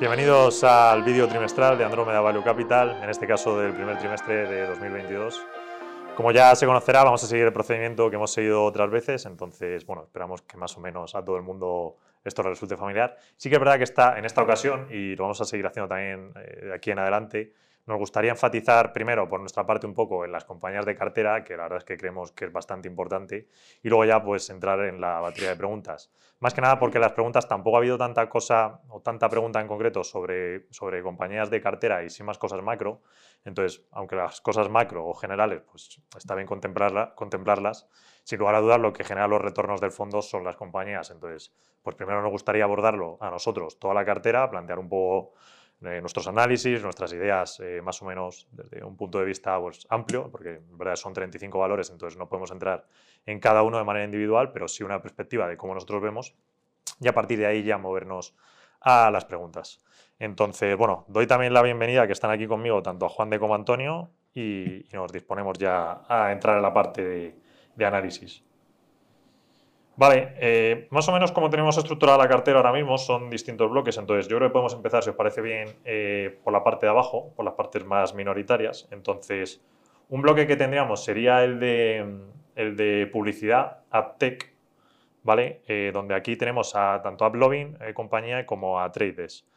Bienvenidos al vídeo trimestral de Andromeda Value Capital, en este caso del primer trimestre de 2022. Como ya se conocerá, vamos a seguir el procedimiento que hemos seguido otras veces, entonces, bueno, esperamos que más o menos a todo el mundo esto le resulte familiar. Sí que es verdad que está en esta ocasión, y lo vamos a seguir haciendo también eh, aquí en adelante, nos gustaría enfatizar primero por nuestra parte un poco en las compañías de cartera, que la verdad es que creemos que es bastante importante, y luego ya pues entrar en la batería de preguntas. Más que nada porque las preguntas tampoco ha habido tanta cosa o tanta pregunta en concreto sobre, sobre compañías de cartera y sin más cosas macro. Entonces, aunque las cosas macro o generales, pues está bien contemplarla, contemplarlas, sin lugar a dudas lo que genera los retornos del fondo son las compañías. Entonces, pues primero nos gustaría abordarlo a nosotros, toda la cartera, plantear un poco eh, nuestros análisis, nuestras ideas eh, más o menos desde un punto de vista pues, amplio, porque en verdad son 35 valores, entonces no podemos entrar en cada uno de manera individual, pero sí una perspectiva de cómo nosotros vemos y a partir de ahí ya movernos a las preguntas. Entonces, bueno, doy también la bienvenida que están aquí conmigo tanto a Juan de como a Antonio y, nos disponemos ya a entrar en la parte de análisis. Vale, eh, más o menos como tenemos estructurada la cartera ahora mismo son distintos bloques, entonces yo creo que podemos empezar, si os parece bien, eh, por la parte de abajo, por las partes más minoritarias. Entonces, un bloque que tendríamos sería el de, el de publicidad, AdTech, ¿vale? Eh, donde aquí tenemos a tanto a Blogging, compañía, como a Trades.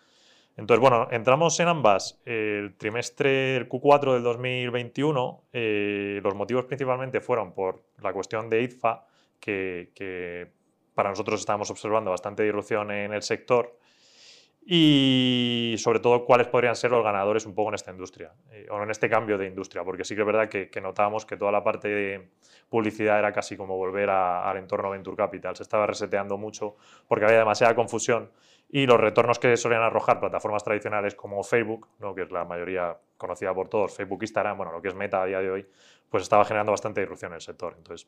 Entonces, bueno, entramos en ambas. El trimestre, el Q4 del 2021, los motivos principalmente fueron por la cuestión de IDFA, que, para nosotros estamos observando bastante disrupción en el sector y sobre todo cuáles podrían ser los ganadores un poco en esta industria eh, o en este cambio de industria, porque sí que es verdad que, notábamos que toda la parte de publicidad era casi como volver al entorno Venture Capital, se estaba reseteando mucho porque había demasiada confusión y los retornos que solían arrojar plataformas tradicionales como Facebook, ¿no? que es la mayoría conocida por todos, Facebook, Instagram, bueno, lo que es Meta a día de hoy, pues estaba generando bastante disrupción en el sector. Entonces,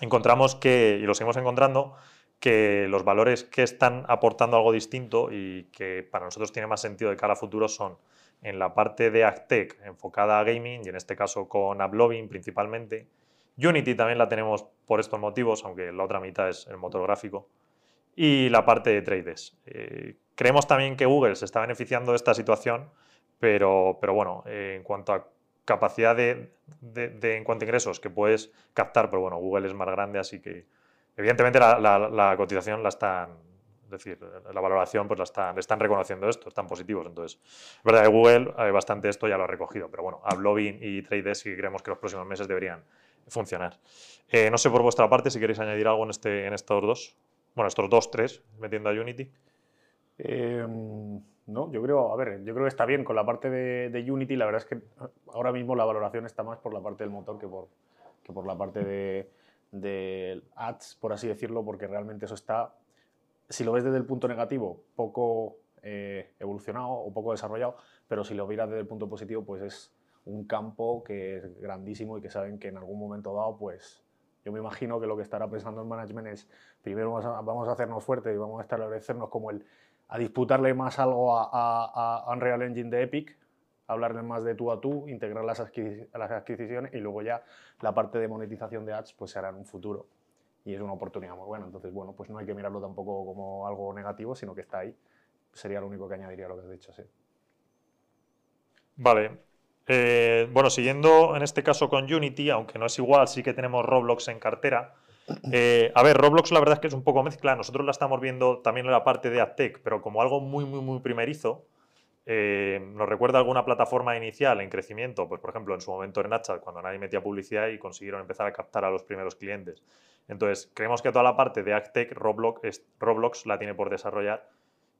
encontramos que, y lo seguimos encontrando, que los valores que están aportando algo distinto y que para nosotros tiene más sentido de cara a futuro son en la parte de AgTech enfocada a gaming y en este caso con AppLovin principalmente. Unity también la tenemos por estos motivos, aunque la otra mitad es el motor gráfico. Y la parte de trades. Eh, creemos también que Google se está beneficiando de esta situación, pero, pero bueno, eh, en cuanto a capacidad de, en cuanto a ingresos que puedes captar, pero bueno, Google es más grande, así que evidentemente la, cotización la están, es decir, la valoración pues la están, están reconociendo esto, están positivos. Entonces, es verdad que Google eh, bastante esto ya lo ha recogido, pero bueno, Ablobin y Trade sí creemos que los próximos meses deberían funcionar. Eh, no sé por vuestra parte si queréis añadir algo en, este, en estos dos, bueno, estos dos, tres, metiendo a Unity. Eh, no, yo creo, a ver, yo creo que está bien con la parte de, Unity. La verdad es que ahora mismo la valoración está más por la parte del motor que por, que por la parte de, ads, por así decirlo, porque realmente eso está, si lo ves desde el punto negativo, poco eh, evolucionado o poco desarrollado, pero si lo miras desde el punto positivo, pues es un campo que es grandísimo y que saben que en algún momento dado, pues yo me imagino que lo que estará pensando el management es, primero vamos a, vamos a hacernos fuertes y vamos a establecernos como el a disputarle más algo a, Unreal Engine de Epic, hablarle más de tú a tú, integrar las, adquisiciones y luego ya la parte de monetización de ads pues se hará en un futuro. Y es una oportunidad muy buena. Entonces, bueno, pues no hay que mirarlo tampoco como algo negativo, sino que está ahí. Sería lo único que añadiría a lo que has dicho, sí. Vale. Eh, bueno, siguiendo en este caso con Unity, aunque no es igual, sí que tenemos Roblox en cartera. Eh, a ver, Roblox la verdad es que es un poco mezcla. Nosotros la estamos viendo también en la parte de AdTech, pero como algo muy, muy, muy primerizo. Eh, nos recuerda alguna plataforma inicial en crecimiento, pues por ejemplo en su momento en Snapchat, cuando nadie metía publicidad y consiguieron empezar a captar a los primeros clientes. Entonces, creemos que toda la parte de AdTech, Roblox, Roblox la tiene por desarrollar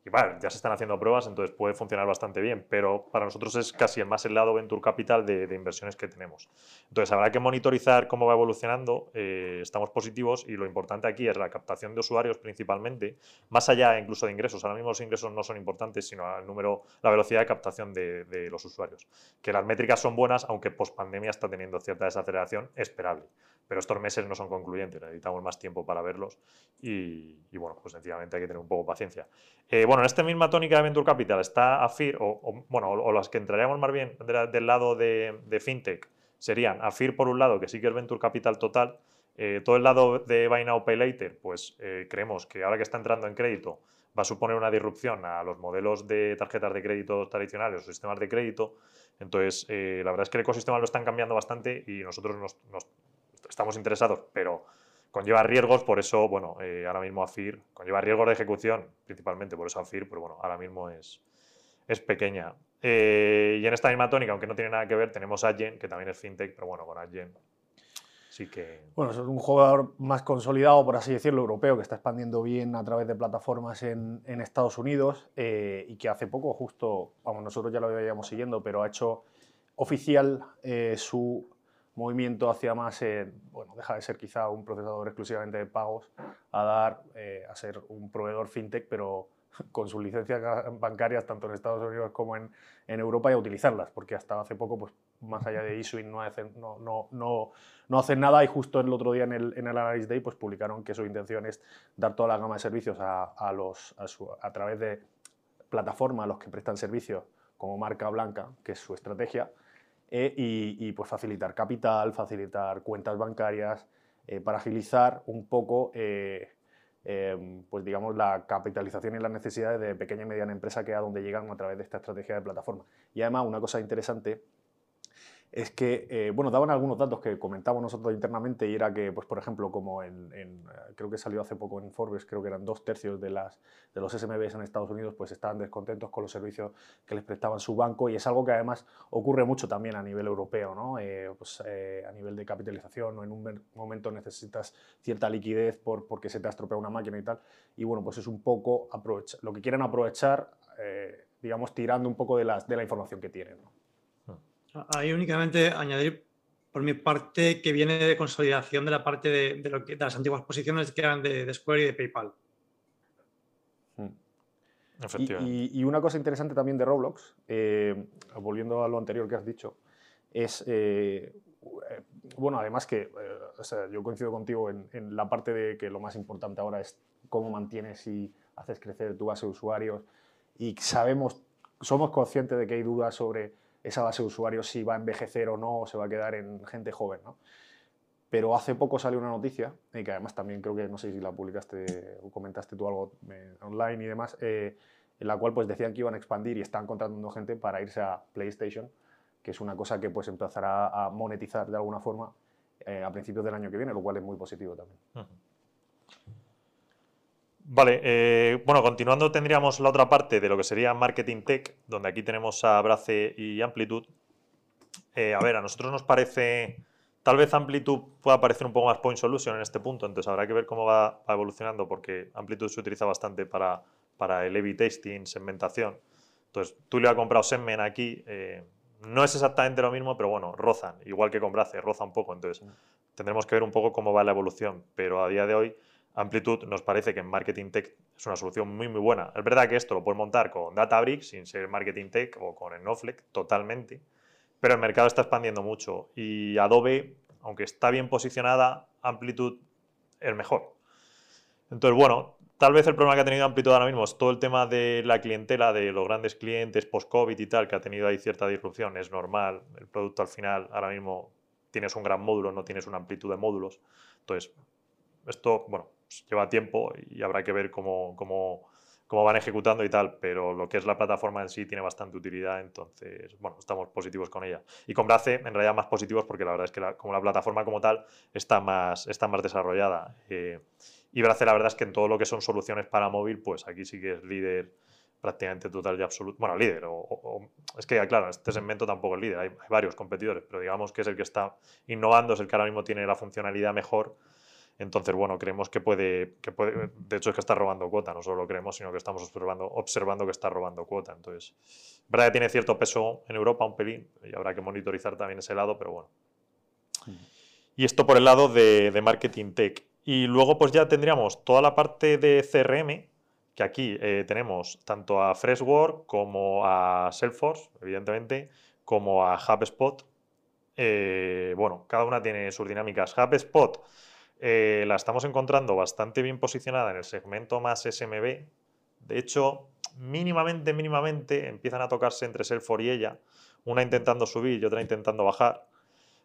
y vale, ya se están haciendo pruebas, entonces puede funcionar bastante bien, pero para nosotros es casi el más el lado Venture Capital de, inversiones que tenemos. Entonces habrá que monitorizar cómo va evolucionando, eh, estamos positivos y lo importante aquí es la captación de usuarios principalmente, más allá incluso de ingresos. Ahora mismo los ingresos no son importantes, sino el número, la velocidad de captación de, de los usuarios. Que las métricas son buenas, aunque post pandemia está teniendo cierta desaceleración esperable pero estos meses no son concluyentes, necesitamos más tiempo para verlos y, bueno, pues sencillamente hay que tener un poco de paciencia. Eh, bueno, en esta misma tónica de Venture Capital está AFIR, o, bueno, o, las que entraríamos más bien del lado de, FinTech serían AFIR por un lado, que sí que es Venture Capital total, Eh, todo el lado de Buy Now Pay Later, pues eh, creemos que ahora que está entrando en crédito va a suponer una disrupción a los modelos de tarjetas de crédito tradicionales o sistemas de crédito. Entonces, la verdad es que el ecosistema lo están cambiando bastante y nosotros nos, estamos interesados, pero conlleva riesgos, por eso, bueno, ahora mismo AFIR conlleva riesgos de ejecución, principalmente, por eso AFIR, pero bueno, ahora mismo es, es pequeña. Eh, y en esta misma tónica, aunque no tiene nada que ver, tenemos Adyen, que también es fintech, pero bueno, con Adyen sí que... Bueno, es un jugador más consolidado, por así decirlo, europeo, que está expandiendo bien a través de plataformas en, Estados Unidos eh, y que hace poco, justo, vamos, nosotros ya lo veíamos siguiendo, pero ha hecho oficial eh, su movimiento hacia más, bueno, deja de ser quizá un procesador exclusivamente de pagos, a dar, a ser un proveedor fintech, pero con sus licencias bancarias tanto en Estados Unidos como en, en, Europa y a utilizarlas, porque hasta hace poco, pues, más allá de issuing, no hacen, no, no, no, no hacen nada y justo el otro día en el, en el Analysis Day pues, publicaron que su intención es dar toda la gama de servicios a, a los, a, su, a través de plataformas a los que prestan servicios como marca blanca, que es su estrategia, eh, y, pues facilitar capital, facilitar cuentas bancarias, eh, para agilizar un poco eh, Em, pues digamos, la capitalización y las necesidades de pequeña y mediana empresa que es a donde llegan a través de esta estrategia de plataforma. Y además, una cosa interesante es que, eh, bueno, daban algunos datos que comentamos nosotros internamente y era que, pues, por ejemplo, como en, eh, creo que salió hace poco en Forbes, creo que eran dos tercios de, las, de los SMBs en Estados Unidos, pues estaban descontentos con los servicios que les prestaban su banco y es algo que además ocurre mucho también a nivel europeo, ¿no? Eh, pues, a nivel de capitalización o en un momento necesitas cierta liquidez por, porque se te ha estropeado una máquina y tal. Y bueno, pues es un poco aprovechar, lo que quieren aprovechar, digamos, tirando un poco de, las, de la información que tienen, ¿no? Ahí únicamente añadir por mi parte que viene de consolidación de la parte de, lo que, las antiguas posiciones que eran de, Square y de PayPal. Hmm. Y, y, una cosa interesante también de Roblox, eh, volviendo a lo anterior que has dicho, es, eh, bueno, además que, eh, yo coincido contigo en, en, la parte de que lo más importante ahora es cómo mantienes y haces crecer tu base de usuarios y sabemos, somos conscientes de que hay dudas sobre esa base de usuarios si va a envejecer o no, o se va a quedar en gente joven. ¿no? Pero hace poco salió una noticia, y que además también creo que, no sé si la publicaste o comentaste tú algo eh, online y demás, eh, en la cual pues decían que iban a expandir y están contratando gente para irse a PlayStation, que es una cosa que pues empezará a monetizar de alguna forma eh, a principios del año que viene, lo cual es muy positivo también. Vale, eh, bueno, continuando tendríamos la otra parte de lo que sería Marketing Tech, donde aquí tenemos a Brace y Amplitude. Eh, a ver, a nosotros nos parece, tal vez Amplitude pueda parecer un poco más point solution en este punto, entonces habrá que ver cómo va, evolucionando, porque Amplitude se utiliza bastante para, para el A-B testing, segmentación. Entonces, tú le has comprado Segment aquí, eh, no es exactamente lo mismo, pero bueno, rozan, igual que con Brace, roza un poco, entonces tendremos que ver un poco cómo va la evolución, pero a día de hoy Amplitude nos parece que en Marketing Tech es una solución muy, muy buena. Es verdad que esto lo puedes montar con Databricks sin ser Marketing Tech o con Snowflake totalmente, pero el mercado está expandiendo mucho y Adobe, aunque está bien posicionada, Amplitude es mejor. Entonces, bueno, tal vez el problema que ha tenido Amplitude ahora mismo es todo el tema de la clientela, de los grandes clientes post-COVID y tal, que ha tenido ahí cierta disrupción. Es normal, el producto al final, ahora mismo tienes un gran módulo, no tienes una amplitud de módulos. Entonces, esto, bueno, pues, lleva tiempo y habrá que ver cómo, cómo, cómo, van ejecutando y tal, pero lo que es la plataforma en sí tiene bastante utilidad, entonces, bueno, estamos positivos con ella. Y con Brace, en realidad, más positivos porque la verdad es que como la plataforma como tal está más, está más desarrollada. Eh, y Brace, la verdad es que en todo lo que son soluciones para móvil, pues aquí sí que es líder prácticamente total y absoluto. Bueno, líder, o, es que, claro, este segmento tampoco es líder, hay, hay, varios competidores, pero digamos que es el que está innovando, es el que ahora mismo tiene la funcionalidad mejor entonces, bueno, creemos que puede, que puede, de hecho es que está robando cuota, no solo lo creemos, sino que estamos observando, observando que está robando cuota. Entonces, verdad que tiene cierto peso en Europa, un pelín, y habrá que monitorizar también ese lado, pero bueno. Y esto por el lado de, de marketing tech. Y luego pues ya tendríamos toda la parte de CRM, que aquí eh, tenemos tanto a Freshwork como a Salesforce, evidentemente, como a HubSpot. Eh, bueno, cada una tiene sus dinámicas. HubSpot eh, la estamos encontrando bastante bien posicionada en el segmento más SMB. De hecho, mínimamente, mínimamente empiezan a tocarse entre Salesforce y ella, una intentando subir y otra intentando bajar.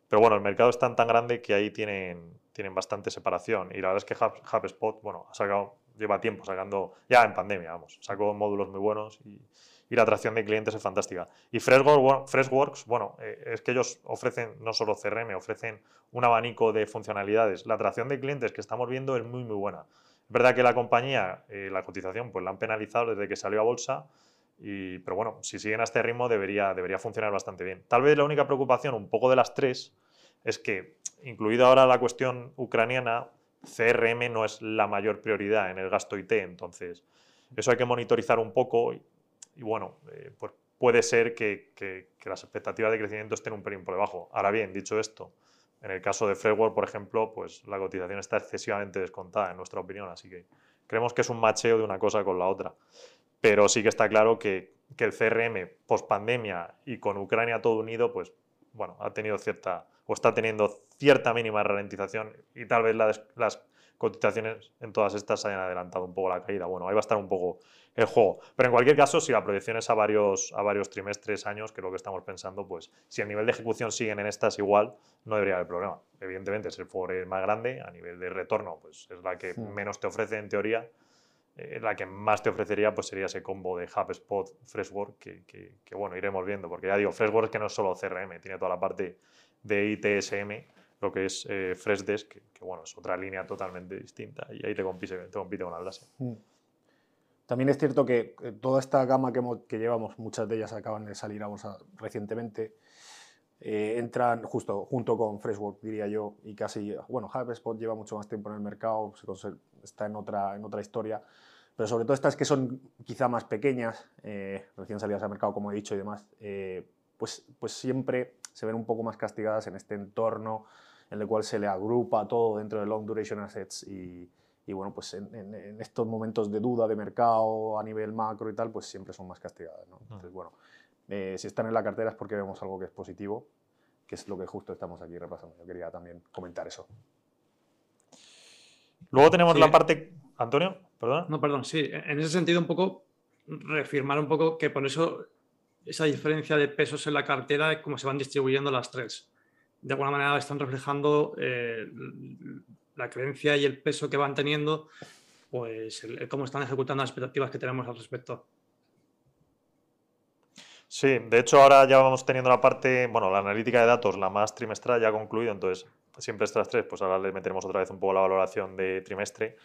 Pero bueno, el mercado es tan tan grande que ahí tienen, tienen bastante separación. Y la verdad es que HubSpot, bueno, ha sacado, lleva tiempo sacando, ya en pandemia, vamos, sacó módulos muy buenos y, y la atracción de clientes es fantástica. Y Freshworks, bueno, eh, es que ellos ofrecen no solo CRM, ofrecen un abanico de funcionalidades. La atracción de clientes que estamos viendo es muy, muy buena. Es verdad que la compañía, eh, la cotización, pues la han penalizado desde que salió a bolsa, y, pero bueno, si siguen a este ritmo debería, debería funcionar bastante bien. Tal vez la única preocupación, un poco de las tres, es que, incluida ahora la cuestión ucraniana, CRM no es la mayor prioridad en el gasto IT, entonces eso hay que monitorizar un poco y bueno, eh, pues puede ser que, las expectativas de crecimiento estén un pelín por debajo. Ahora bien, dicho esto, en el caso de Framework, por ejemplo, pues la cotización está excesivamente descontada, en nuestra opinión, así que creemos que es un macheo de una cosa con la otra. Pero sí que está claro que, el CRM post pandemia y con Ucrania todo unido, pues bueno, ha tenido cierta, o está teniendo cierta mínima ralentización y tal vez las cotizaciones en todas estas hayan adelantado un poco la caída. Bueno, ahí va a estar un poco el juego. Pero en cualquier caso, si la proyección es a varios, a varios trimestres, años, que es lo que estamos pensando, pues si el nivel de ejecución siguen en estas igual, no debería haber problema. Evidentemente es el for más grande, a nivel de retorno, pues es la que menos te ofrece en teoría. Eh, la que más te ofrecería pues sería ese combo de HubSpot, Freshwork, que, que, bueno, iremos viendo, porque ya digo, Freshwork es que no es solo CRM, tiene toda la parte de ITSM, lo que es eh, Freshdesk, que, bueno, es otra línea totalmente distinta y ahí te compite, te compite con Atlassian. Mm. También es cierto que eh, toda esta gama que, que, llevamos, muchas de ellas acaban de salir a bolsa recientemente, eh, entran justo junto con Freshwork, diría yo, y casi, bueno, HubSpot lleva mucho más tiempo en el mercado, está en otra, en otra historia, pero sobre todo estas que son quizá más pequeñas, recién salidas al mercado, como he dicho y demás, pues, pues siempre se ven un poco más castigadas en este entorno en el cual se le agrupa todo dentro de Long Duration Assets y, y bueno, pues en, estos momentos de duda de mercado a nivel macro y tal, pues siempre son más castigadas. ¿no? Entonces, bueno, eh, si están en la cartera es porque vemos algo que es positivo, que es lo que justo estamos aquí repasando. Yo quería también comentar eso. Luego tenemos la parte... Antonio, perdón. No, perdón, sí. En ese sentido, un poco, reafirmar un poco que por eso esa diferencia de pesos en la cartera cómo se van distribuyendo las tres de alguna manera están reflejando eh, la creencia y el peso que van teniendo, pues cómo están ejecutando las expectativas que tenemos al respecto. Sí, de hecho ahora ya vamos teniendo la parte, bueno, la analítica de datos, la más trimestral ya ha concluido, entonces siempre estas tres, pues ahora le meteremos otra vez un poco la valoración de trimestre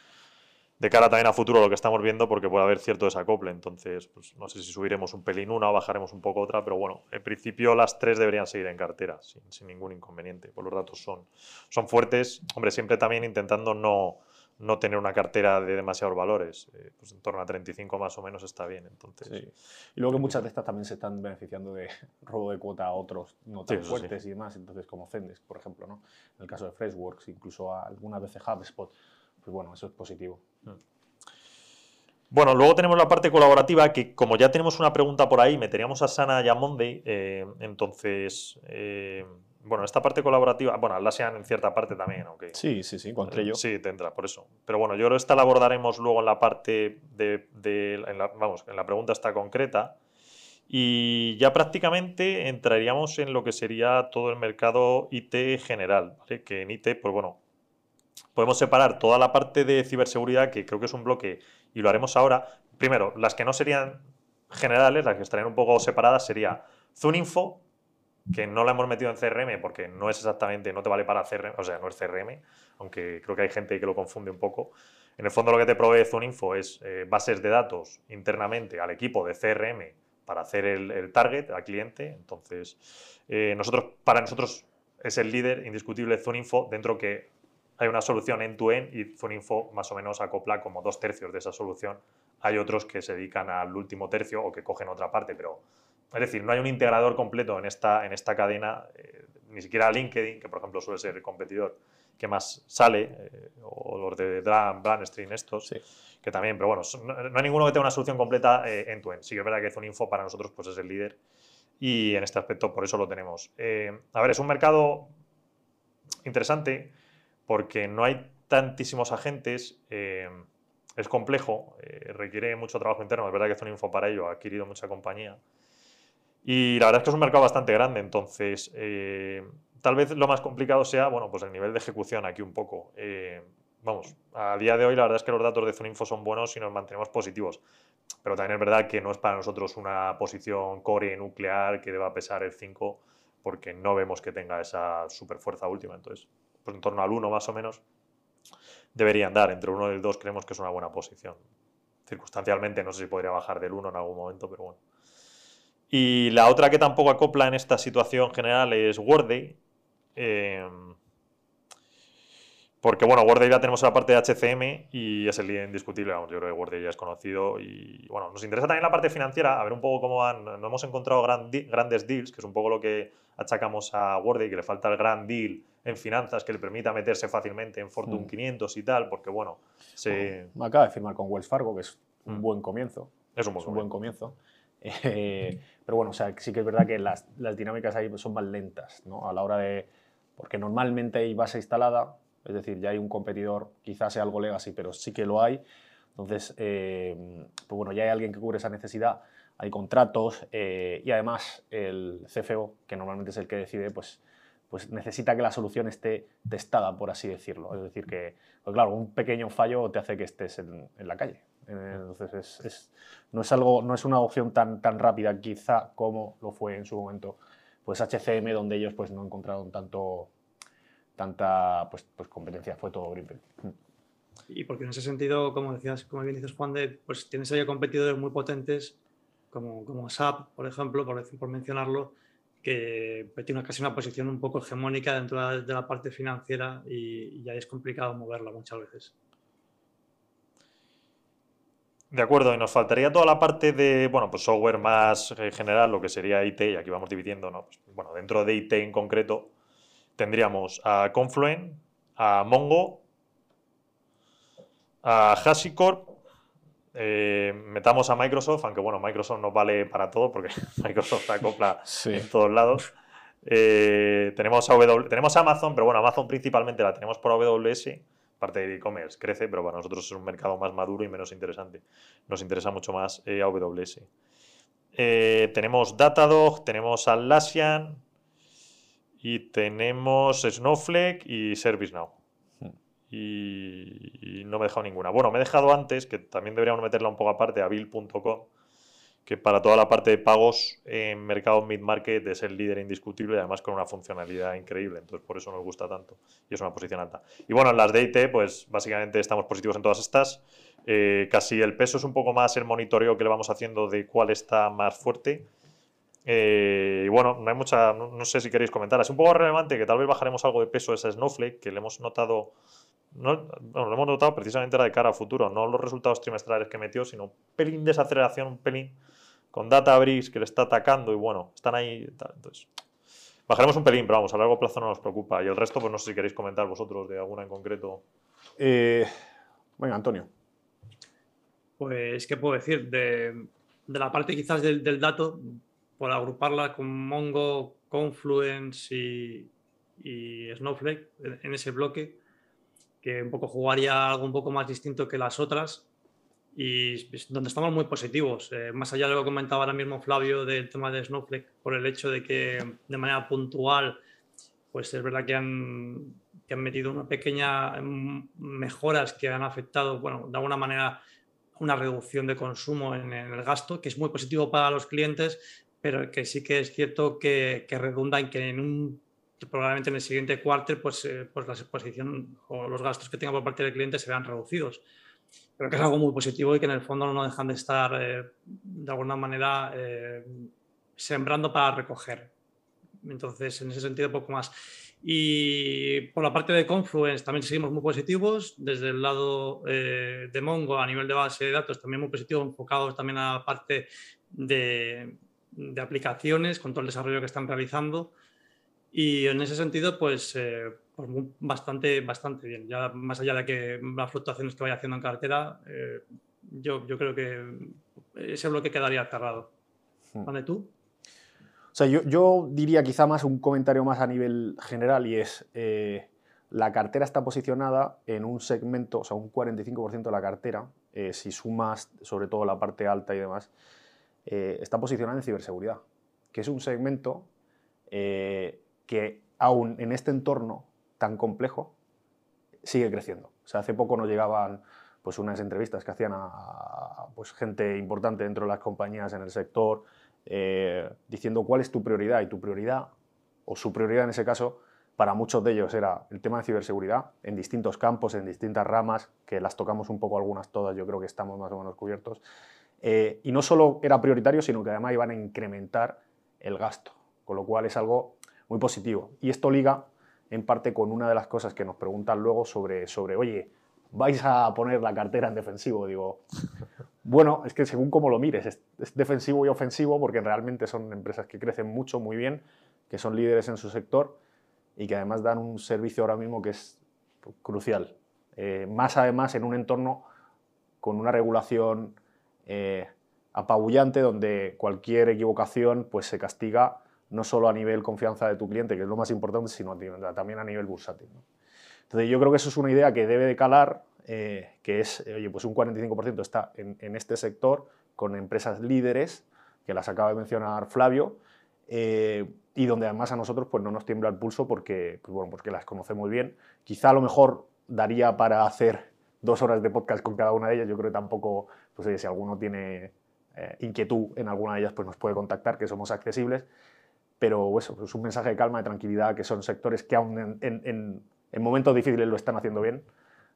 de cara también a futuro lo que estamos viendo, porque puede haber cierto desacople. Entonces, pues, no sé si subiremos un pelín una o bajaremos un poco otra, pero bueno, en principio las tres deberían seguir en cartera, sin, ningún inconveniente. Pues los datos son, son fuertes. Hombre, siempre también intentando no, no tener una cartera de demasiados valores. Eh, pues en torno a 35 más o menos está bien. Entonces, Y luego que muchas de estas también se están beneficiando de robo de cuota a otros no tan fuertes y demás, entonces como Zendesk, por ejemplo, ¿no? En el caso de Freshworks, incluso algunas veces HubSpot pues bueno, eso es positivo. Bueno, luego tenemos la parte colaborativa, que como ya tenemos una pregunta por ahí, meteríamos a Sana y a Monday, eh, entonces, eh, bueno, esta parte colaborativa, bueno, Atlassian en cierta parte también, aunque... Sí, sí, sí, encontré yo. Sí, tendrá, por eso. Pero bueno, yo creo que esta la abordaremos luego en la parte de, vamos, en la pregunta está concreta, y ya prácticamente entraríamos en lo que sería todo el mercado IT general, ¿vale? Que en IT, pues bueno, podemos separar toda la parte de ciberseguridad, que creo que es un bloque, y lo haremos ahora. Primero, las que no serían generales, las que estarían un poco separadas, sería Zuninfo, que no la hemos metido en CRM porque no es exactamente, no te vale para CRM, o sea, no es CRM, aunque creo que hay gente que lo confunde un poco. En el fondo lo que te provee Zuninfo es eh, bases de datos internamente al equipo de CRM para hacer el, target al cliente. Entonces, eh, nosotros, para nosotros es el líder indiscutible Zuninfo dentro que hay una solución end-to-end y Zuninfo más o menos acopla como dos tercios de esa solución. Hay otros que se dedican al último tercio o que cogen otra parte, pero es decir, no hay un integrador completo en esta, en esta cadena, eh, ni siquiera LinkedIn, que por ejemplo suele ser el competidor que más sale, eh, o los de Brandstream estos, que también, pero bueno, no, hay ninguno que tenga una solución completa eh, end-to-end. Sí que es verdad que Zuninfo para nosotros pues, es el líder y en este aspecto por eso lo tenemos. a ver, es un mercado interesante porque no hay tantísimos agentes, eh, es complejo, eh, requiere mucho trabajo interno, es verdad que info para ello ha adquirido mucha compañía. Y la verdad es que es un mercado bastante grande, entonces eh, tal vez lo más complicado sea, bueno, pues el nivel de ejecución aquí un poco. Vamos, a día de hoy la verdad es que los datos de Zoninfo son buenos y nos mantenemos positivos. Pero también es verdad que no es para nosotros una posición core nuclear que deba pesar el 5 porque no vemos que tenga esa super fuerza última. Entonces, pues en torno al 1 más o menos debería andar. Entre el 1 y el 2 creemos que es una buena posición. Circunstancialmente no sé si podría bajar del 1 en algún momento, pero bueno. Y la otra que tampoco acopla en esta situación general es Worday. Eh, porque, bueno, Worday ya tenemos la parte de HCM y es el líder indiscutible. Yo creo que Worday ya es conocido. Y, bueno, nos interesa también la parte financiera, a ver un poco cómo van. No hemos encontrado grandes deals, que es un poco lo que achacamos a Worday, que le falta el gran deal en finanzas que le permita meterse fácilmente en Fortune 500 mm. y tal, porque, bueno, se... me acaba de firmar con Wells Fargo, que es un Mm. buen comienzo. es un buen, es un buen comienzo. Eh, pero bueno, o sea, sí que es verdad que las, las dinámicas ahí son más lentas, ¿no? A la hora de... Porque normalmente hay base instalada, es decir, ya hay un competidor, quizás sea algo legacy, pero sí que lo hay. Entonces, eh, pues bueno, ya hay alguien que cubre esa necesidad, hay contratos eh, y además el CFO, que normalmente es el que decide, pues, pues necesita que la solución esté testada, por así decirlo. Es decir, que, pues claro, un pequeño fallo te hace que estés en, la calle. Eh, Entonces, es, no, es algo, no es una opción tan, tan rápida quizá como lo fue en su momento pues HCM, donde ellos pues, no encontraron tanto, tanta pues, pues, competencia, fue todo Greenfield. Y porque en ese sentido, como decías, como bien dices Juan, de, pues tienes ahí competidores muy potentes, como, como SAP, por ejemplo, por, por mencionarlo, que pues, tiene casi una posición un poco hegemónica dentro de la, parte financiera y, y ya es complicado moverla muchas veces. De acuerdo, y nos faltaría toda la parte de, bueno, pues software más eh, general, lo que sería IT, y aquí vamos dividiendo, ¿no? Pues, bueno, dentro de IT en concreto, tendríamos a Confluent, a Mongo, a HashiCorp, eh, metamos a Microsoft, aunque bueno, Microsoft no vale para todo porque Microsoft acopla Sí. en todos lados. Eh, tenemos, a tenemos a Amazon, pero bueno, Amazon principalmente la tenemos por AWS, parte de e-commerce crece, pero para nosotros es un mercado más maduro y menos interesante. Nos interesa mucho más eh, AWS. Tenemos Datadog, tenemos Atlassian y tenemos Snowflake y ServiceNow. Y, no me he dejado ninguna. Bueno, me he dejado antes, que también deberíamos meterla un poco aparte, a Bill.com, que para toda la parte de pagos en mercado mid-market es el líder indiscutible y además con una funcionalidad increíble. Entonces, por eso nos gusta tanto y es una posición alta. Y bueno, en las de IT, pues básicamente estamos positivos en todas estas. Eh, casi el peso es un poco más el monitoreo que le vamos haciendo de cuál está más fuerte. Eh, y bueno, no hay mucha, no, no sé si queréis comentar. Es un poco relevante que tal vez bajaremos algo de peso esa Snowflake, que le hemos notado, no, bueno, lo hemos notado precisamente era de cara a futuro, no los resultados trimestrales que metió, sino un pelín de desaceleración, un pelín con Databricks que le está atacando y bueno, están ahí. Entonces, bajaremos un pelín, pero vamos, a largo plazo no nos preocupa. Y el resto, pues no sé si queréis comentar vosotros de alguna en concreto. Eh, venga, Antonio. Pues, ¿qué puedo decir? De, de la parte quizás del, del dato, por agruparla con Mongo, Confluence y, y Snowflake en, en ese bloque, que un poco jugaría algo un poco más distinto que las otras y donde estamos muy positivos. Eh, más allá de lo que comentaba ahora mismo Flavio del tema de Snowflake, por el hecho de que de manera puntual, pues es verdad que han, que han metido una pequeña mm, mejoras que han afectado, bueno, de alguna manera una reducción de consumo en, en el gasto, que es muy positivo para los clientes, pero que sí que es cierto que, que redunda en que en un probablemente en el siguiente cuarto pues, eh, pues la exposición o los gastos que tenga por parte del cliente se vean reducidos. Creo que es algo muy positivo y que en el fondo no dejan de estar eh, de alguna manera eh, sembrando para recoger. Entonces, en ese sentido, poco más. Y por la parte de Confluence también seguimos muy positivos. Desde el lado eh, de Mongo, a nivel de base de datos, también muy positivo, enfocados también a la parte de, de aplicaciones, con todo el desarrollo que están realizando. Y en ese sentido, pues, eh, pues bastante, bastante bien. Ya más allá de que las fluctuaciones que vaya haciendo en cartera, eh, yo, yo creo que ese bloque quedaría cerrado. Hmm. ¿Vale tú? O sea, yo, yo diría quizá más un comentario más a nivel general y es, eh, la cartera está posicionada en un segmento, o sea, un 45% de la cartera, eh, si sumas sobre todo la parte alta y demás, eh, está posicionada en ciberseguridad, que es un segmento eh, que aún en este entorno tan complejo, sigue creciendo. O sea, hace poco nos llegaban pues, unas entrevistas que hacían a, pues, gente importante dentro de las compañías en el sector, eh, diciendo cuál es tu prioridad. Y tu prioridad, o su prioridad en ese caso, para muchos de ellos era el tema de ciberseguridad en distintos campos, en distintas ramas, que las tocamos un poco algunas todas, yo creo que estamos más o menos cubiertos. Eh, y no solo era prioritario, sino que además iban a incrementar el gasto, con lo cual es algo muy positivo. Y esto liga en parte con una de las cosas que nos preguntan luego sobre, sobre oye, ¿vais a poner la cartera en defensivo? Digo, bueno, es que según cómo lo mires, es, defensivo y ofensivo porque realmente son empresas que crecen mucho, muy bien, que son líderes en su sector y que además dan un servicio ahora mismo que es crucial. Eh, más además en un entorno con una regulación eh, apabullante donde cualquier equivocación pues, se castiga no solo a nivel confianza de tu cliente, que es lo más importante, sino también a nivel bursátil. Entonces yo creo que eso es una idea que debe de calar, eh, que es, oye, pues un 45% está en, en, este sector con empresas líderes, que las acaba de mencionar Flavio, y donde además a nosotros pues, no nos tiembla el pulso porque, pues, bueno, porque las conocemos bien. Quizá a lo mejor daría para hacer dos horas de podcast con cada una de ellas. Yo creo que tampoco, pues oye, si alguno tiene eh, inquietud en alguna de ellas, pues nos puede contactar, que somos accesibles. Pero eso, es un mensaje de calma, de tranquilidad, que son sectores que aún en, en, en momentos difíciles lo están haciendo bien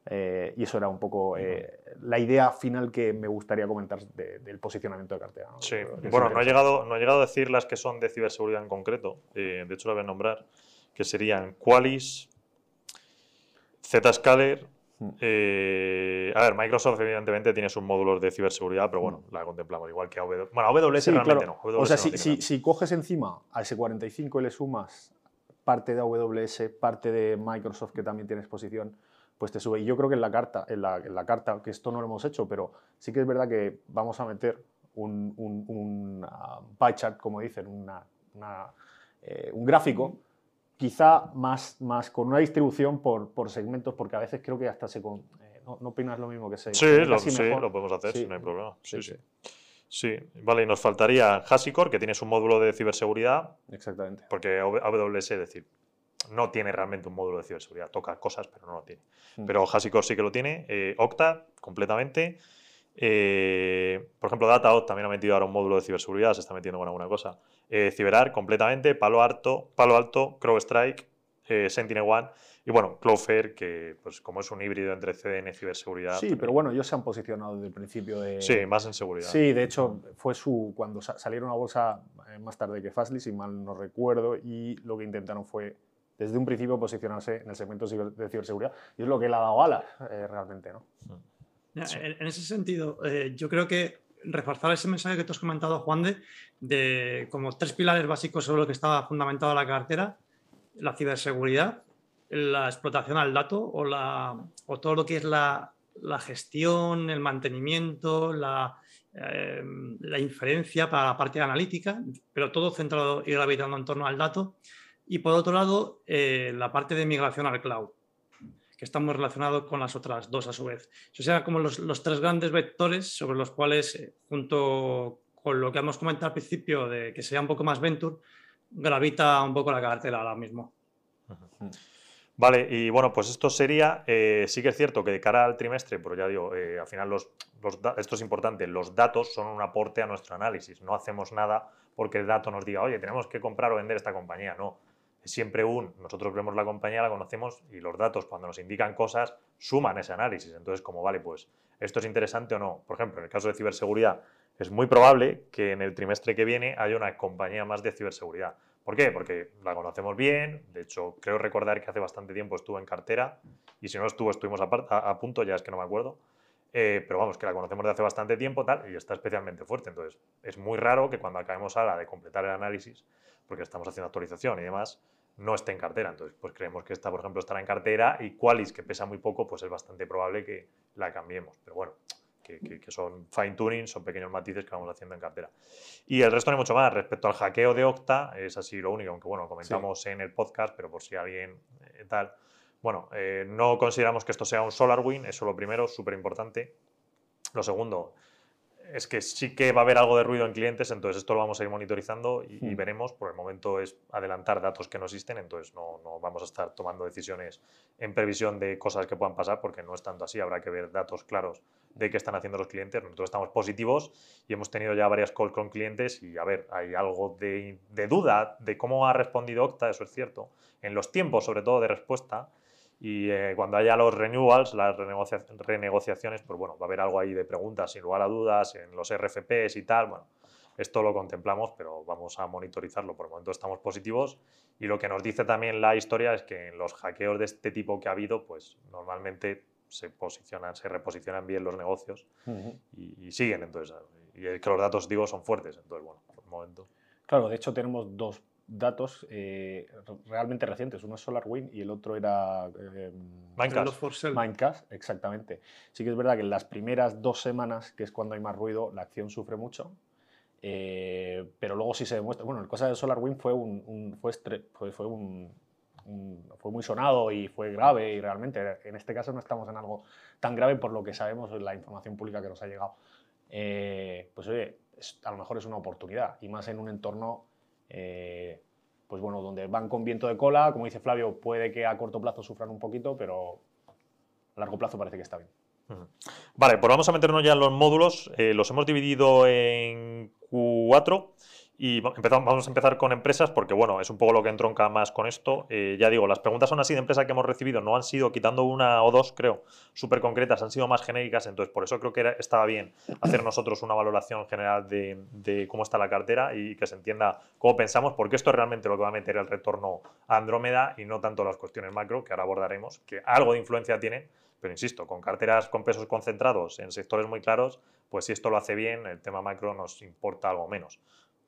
eh, y eso era un poco eh, la idea final que me gustaría comentar del posicionamiento de cartera. Sí, bueno, no he, llegado, no llegado a decir las que son de ciberseguridad en concreto, eh, de hecho la voy a nombrar, que serían Qualys, Zscaler. Hmm. a ver, Microsoft evidentemente tiene sus módulos de ciberseguridad, pero bueno, hmm. la contemplamos igual que AWS. Bueno, AWS realmente no. o sea, si, si, si, coges encima a ese 45 y le sumas parte de AWS, parte de Microsoft que también tiene exposición, pues te sube. Y yo creo que en la carta, en la, carta, que esto no lo hemos hecho, pero sí que es verdad que vamos a meter un, un, ah, pie chart, como dicen, eh, un gráfico, quizá más, más con una distribución por, por segmentos, porque a veces creo que hasta se... Con, eh, no, no, opinas lo mismo que se... Sí, lo, sí lo podemos hacer, no hay problema. Sí, sí. Sí, vale, y nos faltaría HashiCorp, que tiene su módulo de ciberseguridad. Exactamente. Porque AWS, es decir, no tiene realmente un módulo de ciberseguridad. Toca cosas, pero no lo tiene. Mm. Pero HashiCorp sí que lo tiene. Eh, Octa, completamente. Eh, por ejemplo, DataOt también ha metido ahora un módulo de ciberseguridad, se está metiendo con alguna cosa. Eh, CyberArk, completamente. Palo Alto, Palo Alto CrowdStrike, eh, SentinelOne. Y bueno, Cloudflare, que pues como es un híbrido entre CDN y ciberseguridad. Sí, pero bueno, ellos se han posicionado desde el principio de... Sí, más en seguridad. Sí, de hecho, fue su... cuando salieron a bolsa más tarde que Fastly, si mal no recuerdo, y lo que intentaron fue desde un principio posicionarse en el segmento de ciberseguridad. Y es lo que le ha dado alas eh, realmente. ¿no? En, ese sentido, eh, yo creo que reforzar ese mensaje que tú has comentado, Juan, de, de como tres pilares básicos sobre lo que estaba fundamentado la cartera, la ciberseguridad, la explotación al dato o, la, o todo lo que es la, la gestión, el mantenimiento, la, eh, la inferencia para la parte analítica, pero todo centrado y gravitando en torno al dato. Y por otro lado, eh, la parte de migración al cloud, que está muy relacionado con las otras dos a su vez. O sea, como los, los tres grandes vectores sobre los cuales, eh, junto con lo que hemos comentado al principio, de que sea un poco más venture, gravita un poco la cartera ahora mismo. Vale, y bueno, pues esto sería, eh, sí que es cierto que de cara al trimestre, pero ya digo, al final los, los, esto es importante, los datos son un aporte a nuestro análisis, no hacemos nada porque el dato nos diga, oye, tenemos que comprar o vender esta compañía, no, siempre un, nosotros vemos la compañía, la conocemos y los datos cuando nos indican cosas suman ese análisis. Entonces, como vale, pues esto es interesante o no. Por ejemplo, en el caso de ciberseguridad, es muy probable que en el trimestre que viene haya una compañía más de ciberseguridad. ¿Por qué? Porque la conocemos bien, de hecho creo recordar que hace bastante tiempo estuvo en cartera y si no estuvo estuvimos a, punto, ya es que no me acuerdo. Eh, pero vamos, que la conocemos de hace bastante tiempo tal, y está especialmente fuerte. Entonces, es muy raro que cuando acabemos a la de completar el análisis, porque estamos haciendo actualización y demás, no esté en cartera. Entonces, pues creemos que esta, por ejemplo, estará en cartera y Qualis, que pesa muy poco, pues es bastante probable que la cambiemos. Pero bueno, que, son fine tuning, son pequeños matices que vamos haciendo en cartera. Y el resto no hay mucho más. Respecto al hackeo de Octa, es así lo único, aunque bueno, comentamos en el podcast, pero por si alguien eh, tal. Bueno, eh, no consideramos que esto sea un SolarWin, eso lo primero, súper importante. Lo segundo, es que sí que va a haber algo de ruido en clientes, entonces esto lo vamos a ir monitorizando y, y Hmm. veremos. Por el momento es adelantar datos que no existen, entonces no, no vamos a estar tomando decisiones en previsión de cosas que puedan pasar, porque no es tanto así. Habrá que ver datos claros de qué están haciendo los clientes. Nosotros estamos positivos y hemos tenido ya varias calls con clientes y a ver, hay algo de, de duda de cómo ha respondido Octa, eso es cierto, en los tiempos sobre todo de respuesta. Y eh, cuando haya los renewals, las renegocia- renegociaciones, pues bueno, va a haber algo ahí de preguntas, sin lugar a dudas, en los RFPs y tal. Bueno, esto lo contemplamos, pero vamos a monitorizarlo. Por el momento estamos positivos. Y lo que nos dice también la historia es que en los hackeos de este tipo que ha habido, pues normalmente se posicionan, se reposicionan bien los negocios Ujú. y, y siguen. Entonces, y es que los datos, digo, son fuertes. Entonces, bueno, por el momento. Claro, de hecho tenemos dos datos eh, realmente recientes. Uno es SolarWind y el otro era eh, Minecraft. Exactamente. Sí que es verdad que en las primeras dos semanas, que es cuando hay más ruido, la acción sufre mucho. eh, pero luego sí se demuestra. Bueno, el cosa de SolarWind fue un, un- fue, estre- fue, fue un- un- fue muy sonado y fue grave y realmente en este caso no estamos en algo tan grave por lo que sabemos la información pública que nos ha llegado. Eh, pues oye, es- a lo mejor es una oportunidad y más en un entorno eh, pues bueno, donde van con viento de cola, como dice Flavio, puede que a corto plazo sufran un poquito, pero a largo plazo parece que está bien. Vale, pues vamos a meternos ya en los módulos. Eh, los hemos dividido en cuatro y empezamos, vamos a empezar con empresas porque, bueno, es un poco lo que entronca más con esto. Eh, ya digo, las preguntas son así de empresa que hemos recibido, no han sido, quitando una o dos, creo, súper concretas, han sido más genéricas, entonces por eso creo que era- estaba bien hacer nosotros una valoración general de, de cómo está la cartera y que se entienda cómo pensamos, porque esto es realmente lo que va a meter el retorno a Andrómeda y no tanto las cuestiones macro, que ahora abordaremos, que algo de influencia tienen, pero insisto, con carteras con pesos concentrados en sectores muy claros, pues si esto lo hace bien, el tema macro nos importa algo menos.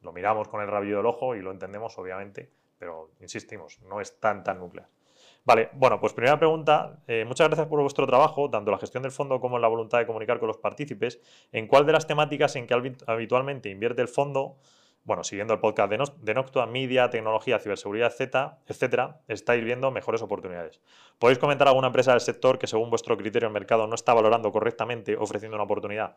Lo miramos con el rabillo del ojo y lo entendemos, obviamente, pero insistimos, no es tan, tan nuclear. Vale, bueno, pues primera pregunta. eh, muchas gracias por vuestro trabajo, tanto la gestión del fondo como la voluntad de comunicar con los partícipes. ¿En cuál de las temáticas en que habi- habitualmente invierte el fondo, bueno, siguiendo el podcast de, de Noctua, media, tecnología, ciberseguridad, Z, etcétera, estáis viendo mejores oportunidades? ¿Podéis comentar alguna empresa del sector que según vuestro criterio el mercado no está valorando correctamente, ofreciendo una oportunidad?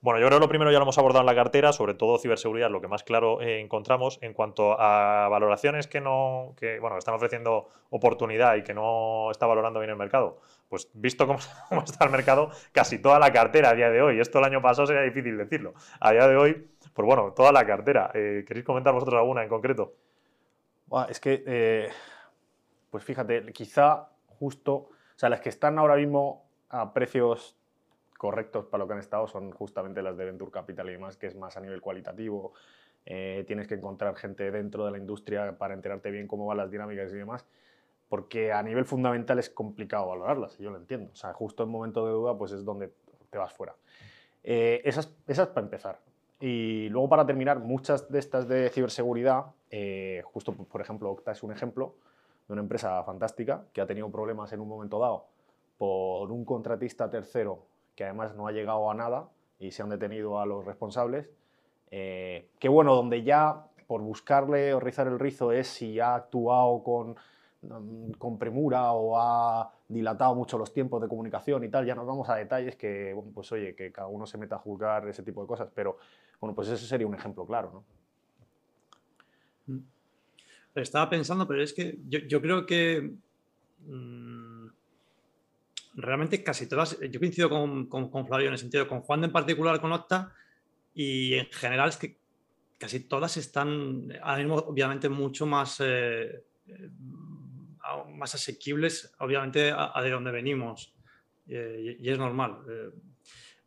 Bueno, yo creo que lo primero ya lo hemos abordado en la cartera, sobre todo ciberseguridad, lo que más claro eh, encontramos en cuanto a valoraciones que no, que bueno, están ofreciendo oportunidad y que no está valorando bien el mercado. Pues visto cómo está el mercado, casi toda la cartera a día de hoy. Esto el año pasado sería difícil decirlo. A día de hoy, pues bueno, toda la cartera. Eh, ¿Queréis comentar vosotros alguna en concreto? Es que, eh, pues fíjate, quizá justo, o sea, las que están ahora mismo a precios correctos para lo que han estado son justamente las de Venture Capital y demás, que es más a nivel cualitativo. eh, tienes que encontrar gente dentro de la industria para enterarte bien cómo van las dinámicas y demás, porque a nivel fundamental es complicado valorarlas, yo lo entiendo. O sea, justo en momento de duda, pues es donde te vas fuera. Esas, esas para empezar. Y luego para terminar, muchas de estas de ciberseguridad, eh, justo por- ejemplo, Octa es un ejemplo de una empresa fantástica que ha tenido problemas en un momento dado por un contratista tercero que además no ha llegado a nada y se han detenido a los responsables. Eh, que bueno, donde ya por buscarle o rizar el rizo es si ha actuado con, con premura o ha dilatado mucho los tiempos de comunicación y tal, ya nos vamos a detalles que, pues oye, que cada uno se meta a juzgar ese tipo de cosas, pero bueno, pues ese sería un ejemplo claro, ¿no? Estaba pensando, pero es que yo, creo que mm, realmente casi todas, yo coincido con, Flavio en el sentido, con Juan en particular, con Octa, y en general es que casi todas están ahora mismo obviamente mucho más, eh, eh, más asequibles, obviamente, a, a de donde venimos. Eh, y, y es normal. Eh,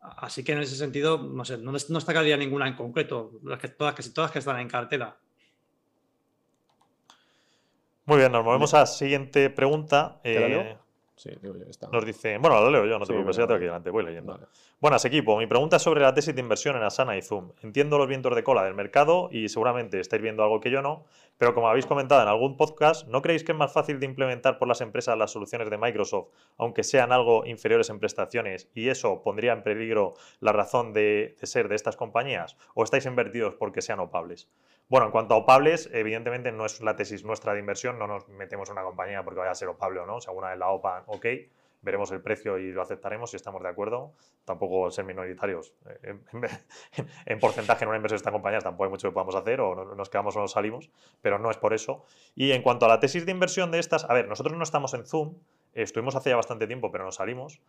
así que en ese sentido, no sé, no, no destacaría ninguna en concreto, las que, todas, casi todas que están en cartera. Muy bien, nos movemos a la siguiente pregunta. ¿Te la Eh? Sí, digo yo, está. nos dice, bueno, la leo yo, no te Sí, preocupes, venga, ya tengo aquí delante, voy leyendo. Vale. Buenas, equipo. Mi pregunta es sobre la tesis de inversión en Asana y Zoom. Entiendo los vientos de cola del mercado y seguramente estáis viendo algo que yo no, pero como habéis comentado en algún podcast, ¿no creéis que es más fácil de implementar por las empresas las soluciones de Microsoft, aunque sean algo inferiores en prestaciones, y eso pondría en peligro la razón de, de ser de estas compañías? ¿O estáis invertidos porque sean opables? Bueno, en cuanto a opables, evidentemente no es la tesis nuestra de inversión, no nos metemos en una compañía porque vaya a ser opable o no, según la OPA, ok. veremos el precio y lo aceptaremos si estamos de acuerdo. Tampoco ser minoritarios eh, en, porcentaje en una inversión de esta compañía tampoco hay mucho que podamos hacer o nos quedamos o nos salimos, pero no es por eso. Y en cuanto a la tesis de inversión de estas, a ver, nosotros no estamos en Zoom, estuvimos hace ya bastante tiempo, pero nos salimos.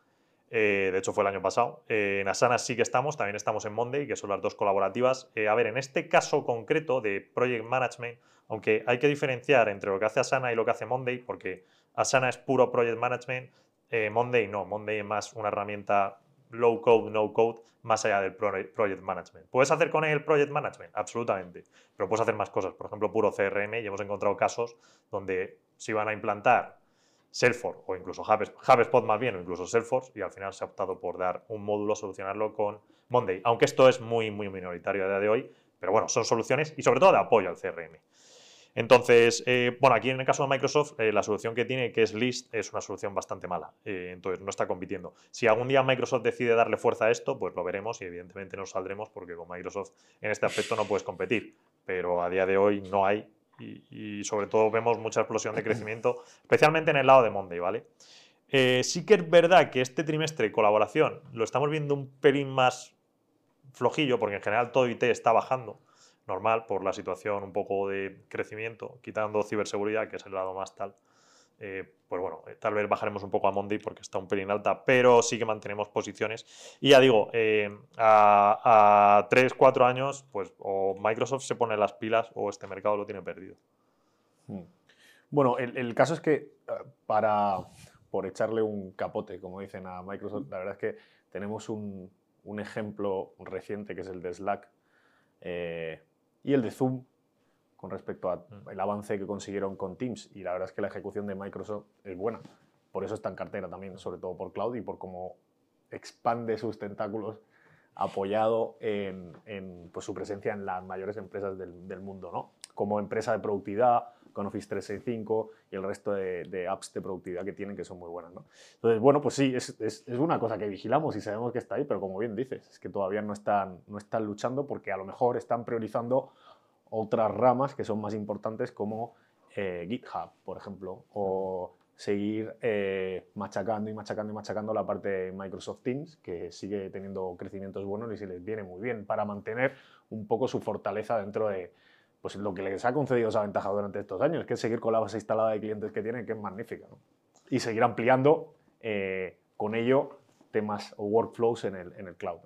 Eh, de hecho, fue el año pasado. Eh, en Asana sí que estamos, también estamos en Monday, que son las dos colaborativas. a ver, en este caso concreto de Project Management, aunque hay que diferenciar entre lo que hace Asana y lo que hace Monday, porque Asana es puro Project Management, eh, Monday no, Monday es más una herramienta low code, no code, más allá del project management. ¿Puedes hacer con él project management? Absolutamente. Pero puedes hacer más cosas. Por ejemplo, puro CRM y hemos encontrado casos donde se iban a implantar Salesforce o incluso HubSpot más bien o incluso Salesforce y al final se ha optado por dar un módulo, solucionarlo con Monday. Aunque esto es muy, muy minoritario a día de hoy, pero bueno, son soluciones y sobre todo de apoyo al CRM. Entonces, eh, bueno, aquí en el caso de Microsoft, eh, la solución que tiene, que es List, es una solución bastante mala. Eh, entonces, no está compitiendo. Si algún día Microsoft decide darle fuerza a esto, pues lo veremos y evidentemente nos saldremos porque con Microsoft en este aspecto no puedes competir. Pero a día de hoy no hay y, sobre todo vemos mucha explosión de crecimiento, especialmente en el lado de Monday, ¿vale? sí que es verdad que este trimestre de colaboración lo estamos viendo un pelín más flojillo, porque en general todo IT está bajando normal por la situación un poco de crecimiento, quitando ciberseguridad, que es el lado más tal. Eh, pues bueno, eh, tal vez bajaremos un poco a Monday porque está un pelín alta, pero sí que mantenemos posiciones. Y ya digo, eh, a, 3, 4 años, pues o Microsoft se pone las pilas o este mercado lo tiene perdido. Hmm. Bueno, el, caso es que para, por echarle un capote, como dicen a Microsoft, la verdad es que tenemos un, un ejemplo reciente que es el de Slack y el de Zoom con respecto al mm. avance que consiguieron con Teams. Y la verdad es que la ejecución de Microsoft es buena. Por eso está en cartera también, sobre todo por cloud y por cómo expande sus tentáculos apoyado en, pues, su presencia en las mayores empresas del, del, mundo, ¿no? Como empresa de productividad, con Office 365 y el resto de, apps de productividad que tienen que son muy buenas. ¿no? Entonces, bueno, pues sí, es, es, es, una cosa que vigilamos y sabemos que está ahí, pero como bien dices, es que todavía no están, no están luchando porque a lo mejor están priorizando otras ramas que son más importantes como eh, GitHub, por ejemplo, o seguir eh, machacando y machacando y machacando la parte de Microsoft Teams, que sigue teniendo crecimientos buenos y se les viene muy bien para mantener un poco su fortaleza dentro de, pues lo que les ha concedido esa ventaja durante estos años, que es seguir con la base instalada de clientes que tienen, que es magnífica. Y seguir ampliando eh, con ello temas o workflows en el, en el cloud.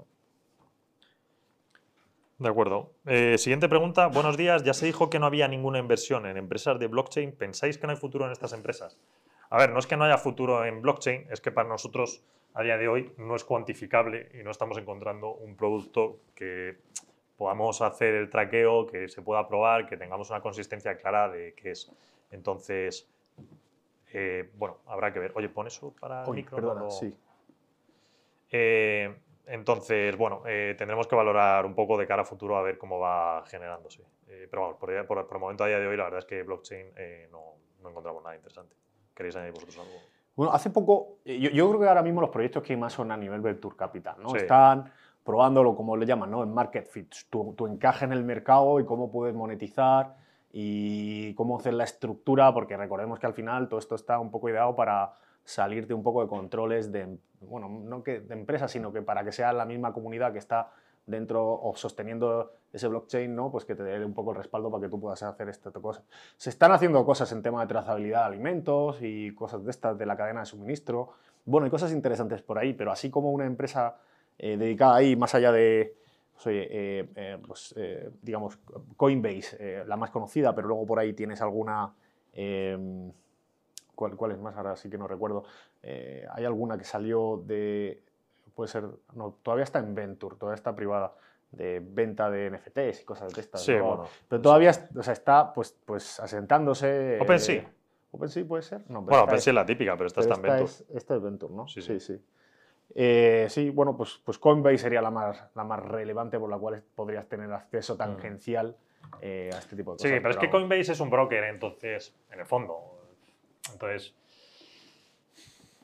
De acuerdo. Eh, siguiente pregunta. Buenos días. Ya se dijo que no había ninguna inversión en empresas de blockchain. ¿Pensáis que no hay futuro en estas empresas? A ver, no es que no haya futuro en blockchain, es que para nosotros a día de hoy no es cuantificable y no estamos encontrando un producto que podamos hacer el traqueo, que se pueda probar, que tengamos una consistencia clara de qué es. Entonces, eh, bueno, habrá que ver. Oye, pon eso para el micro. Perdona, sí. Eh, entonces, bueno, eh, tendremos que valorar un poco de cara a futuro a ver cómo va generándose. pero vamos, por, por, el momento a día de hoy la verdad es que blockchain no, no, encontramos nada interesante. ¿Queréis añadir vosotros algo? Bueno, hace poco, yo, yo, creo que ahora mismo los proyectos que más son a nivel Venture Capital, ¿no? Están probándolo, como le llaman, ¿no? En market fit, tu, tu, encaje en el mercado y cómo puedes monetizar y cómo hacer la estructura, porque recordemos que al final todo esto está un poco ideado para salirte un poco de controles de, bueno, no que de empresas, sino que para que sea la misma comunidad que está dentro o sosteniendo ese blockchain, ¿no? pues que te dé un poco el respaldo para que tú puedas hacer esta cosa. Se están haciendo cosas en tema de trazabilidad de alimentos y cosas de estas de la cadena de suministro. Bueno, hay cosas interesantes por ahí, pero así como una empresa eh, dedicada ahí, más allá de, pues, eh, eh, pues, digamos, Coinbase, la más conocida, pero luego por ahí tienes alguna... ¿cuál, ¿Cuál es más? Ahora sí que no recuerdo. hay alguna que salió de... Puede ser... No, todavía está en Venture, todavía está privada de venta de NFTs y cosas de estas. Sí, bueno. Pero todavía o sea, está pues, pues asentándose. OpenSea. OpenSea puede ser. No, bueno, OpenSea es la típica, pero esta está en Venture. esta es Venture, ¿no? sí. sí. sí. Eh, sí, bueno, pues, pues Coinbase sería la más, la más relevante por la cual podrías tener acceso mm. tangencial eh, a este tipo de cosas. Sí, pero, es que Coinbase es un broker, entonces, en el fondo. Entonces,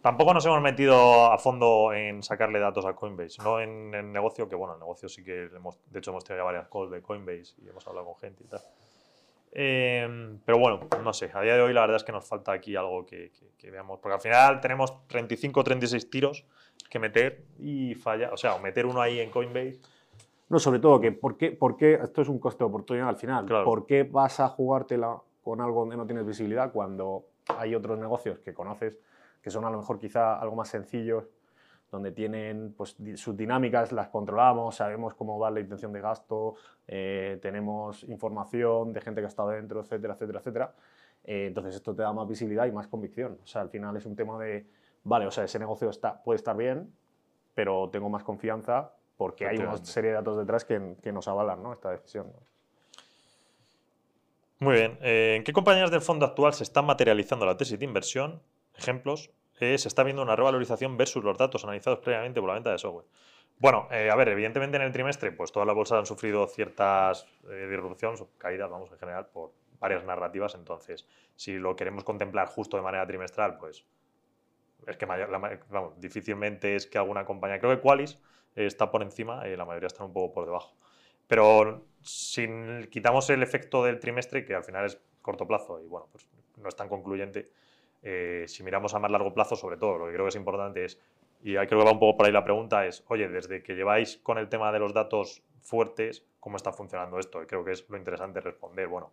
tampoco nos hemos metido a fondo en sacarle datos a Coinbase, no en el negocio, que bueno, el negocio sí que hemos, de hecho hemos tenido ya varias calls de Coinbase y hemos hablado con gente y tal. Eh, pero bueno, no sé, a día de hoy la verdad es que nos falta aquí algo que, que veamos, porque al final tenemos 35 o 36 tiros que meter y falla, o sea, meter uno ahí en Coinbase no, sobre todo que ¿por qué, por qué esto es un coste de oportunidad al final. ¿Por qué vas a jugártela con algo donde no tienes visibilidad cuando hay otros negocios que conoces que son a lo mejor quizá algo más sencillos, donde tienen pues, sus dinámicas, las controlamos, sabemos cómo va la intención de gasto, eh, tenemos información de gente que ha estado dentro, etcétera, etcétera, etcétera. Eh, entonces esto te da más visibilidad y más convicción. O sea, al final es un tema de, vale, o sea, ese negocio está, puede estar bien, pero tengo más confianza porque hay una serie de datos detrás que, que nos avalan ¿no? esta decisión. Muy bien. Eh, ¿En qué compañías del fondo actual se está materializando la tesis de inversión? Ejemplos. Eh, se está viendo una revalorización versus los datos analizados previamente por la venta de software. Bueno, eh, a ver, evidentemente en el trimestre, pues todas las bolsas han sufrido ciertas disrupciones, caídas, vamos, en general, por varias narrativas. Entonces, si lo queremos contemplar justo de manera trimestral, pues es que vamos, difícilmente es que alguna compañía, creo que Qualis está por encima, la mayoría están un poco por debajo. Pero si quitamos el efecto del trimestre, que al final es corto plazo y bueno, pues no es tan concluyente, eh, si miramos a más largo plazo, sobre todo, lo que creo que es importante es, y creo que va un poco por ahí la pregunta, es, oye, desde que lleváis con el tema de los datos fuertes, ¿cómo está funcionando esto? Y creo que es lo interesante responder. Bueno,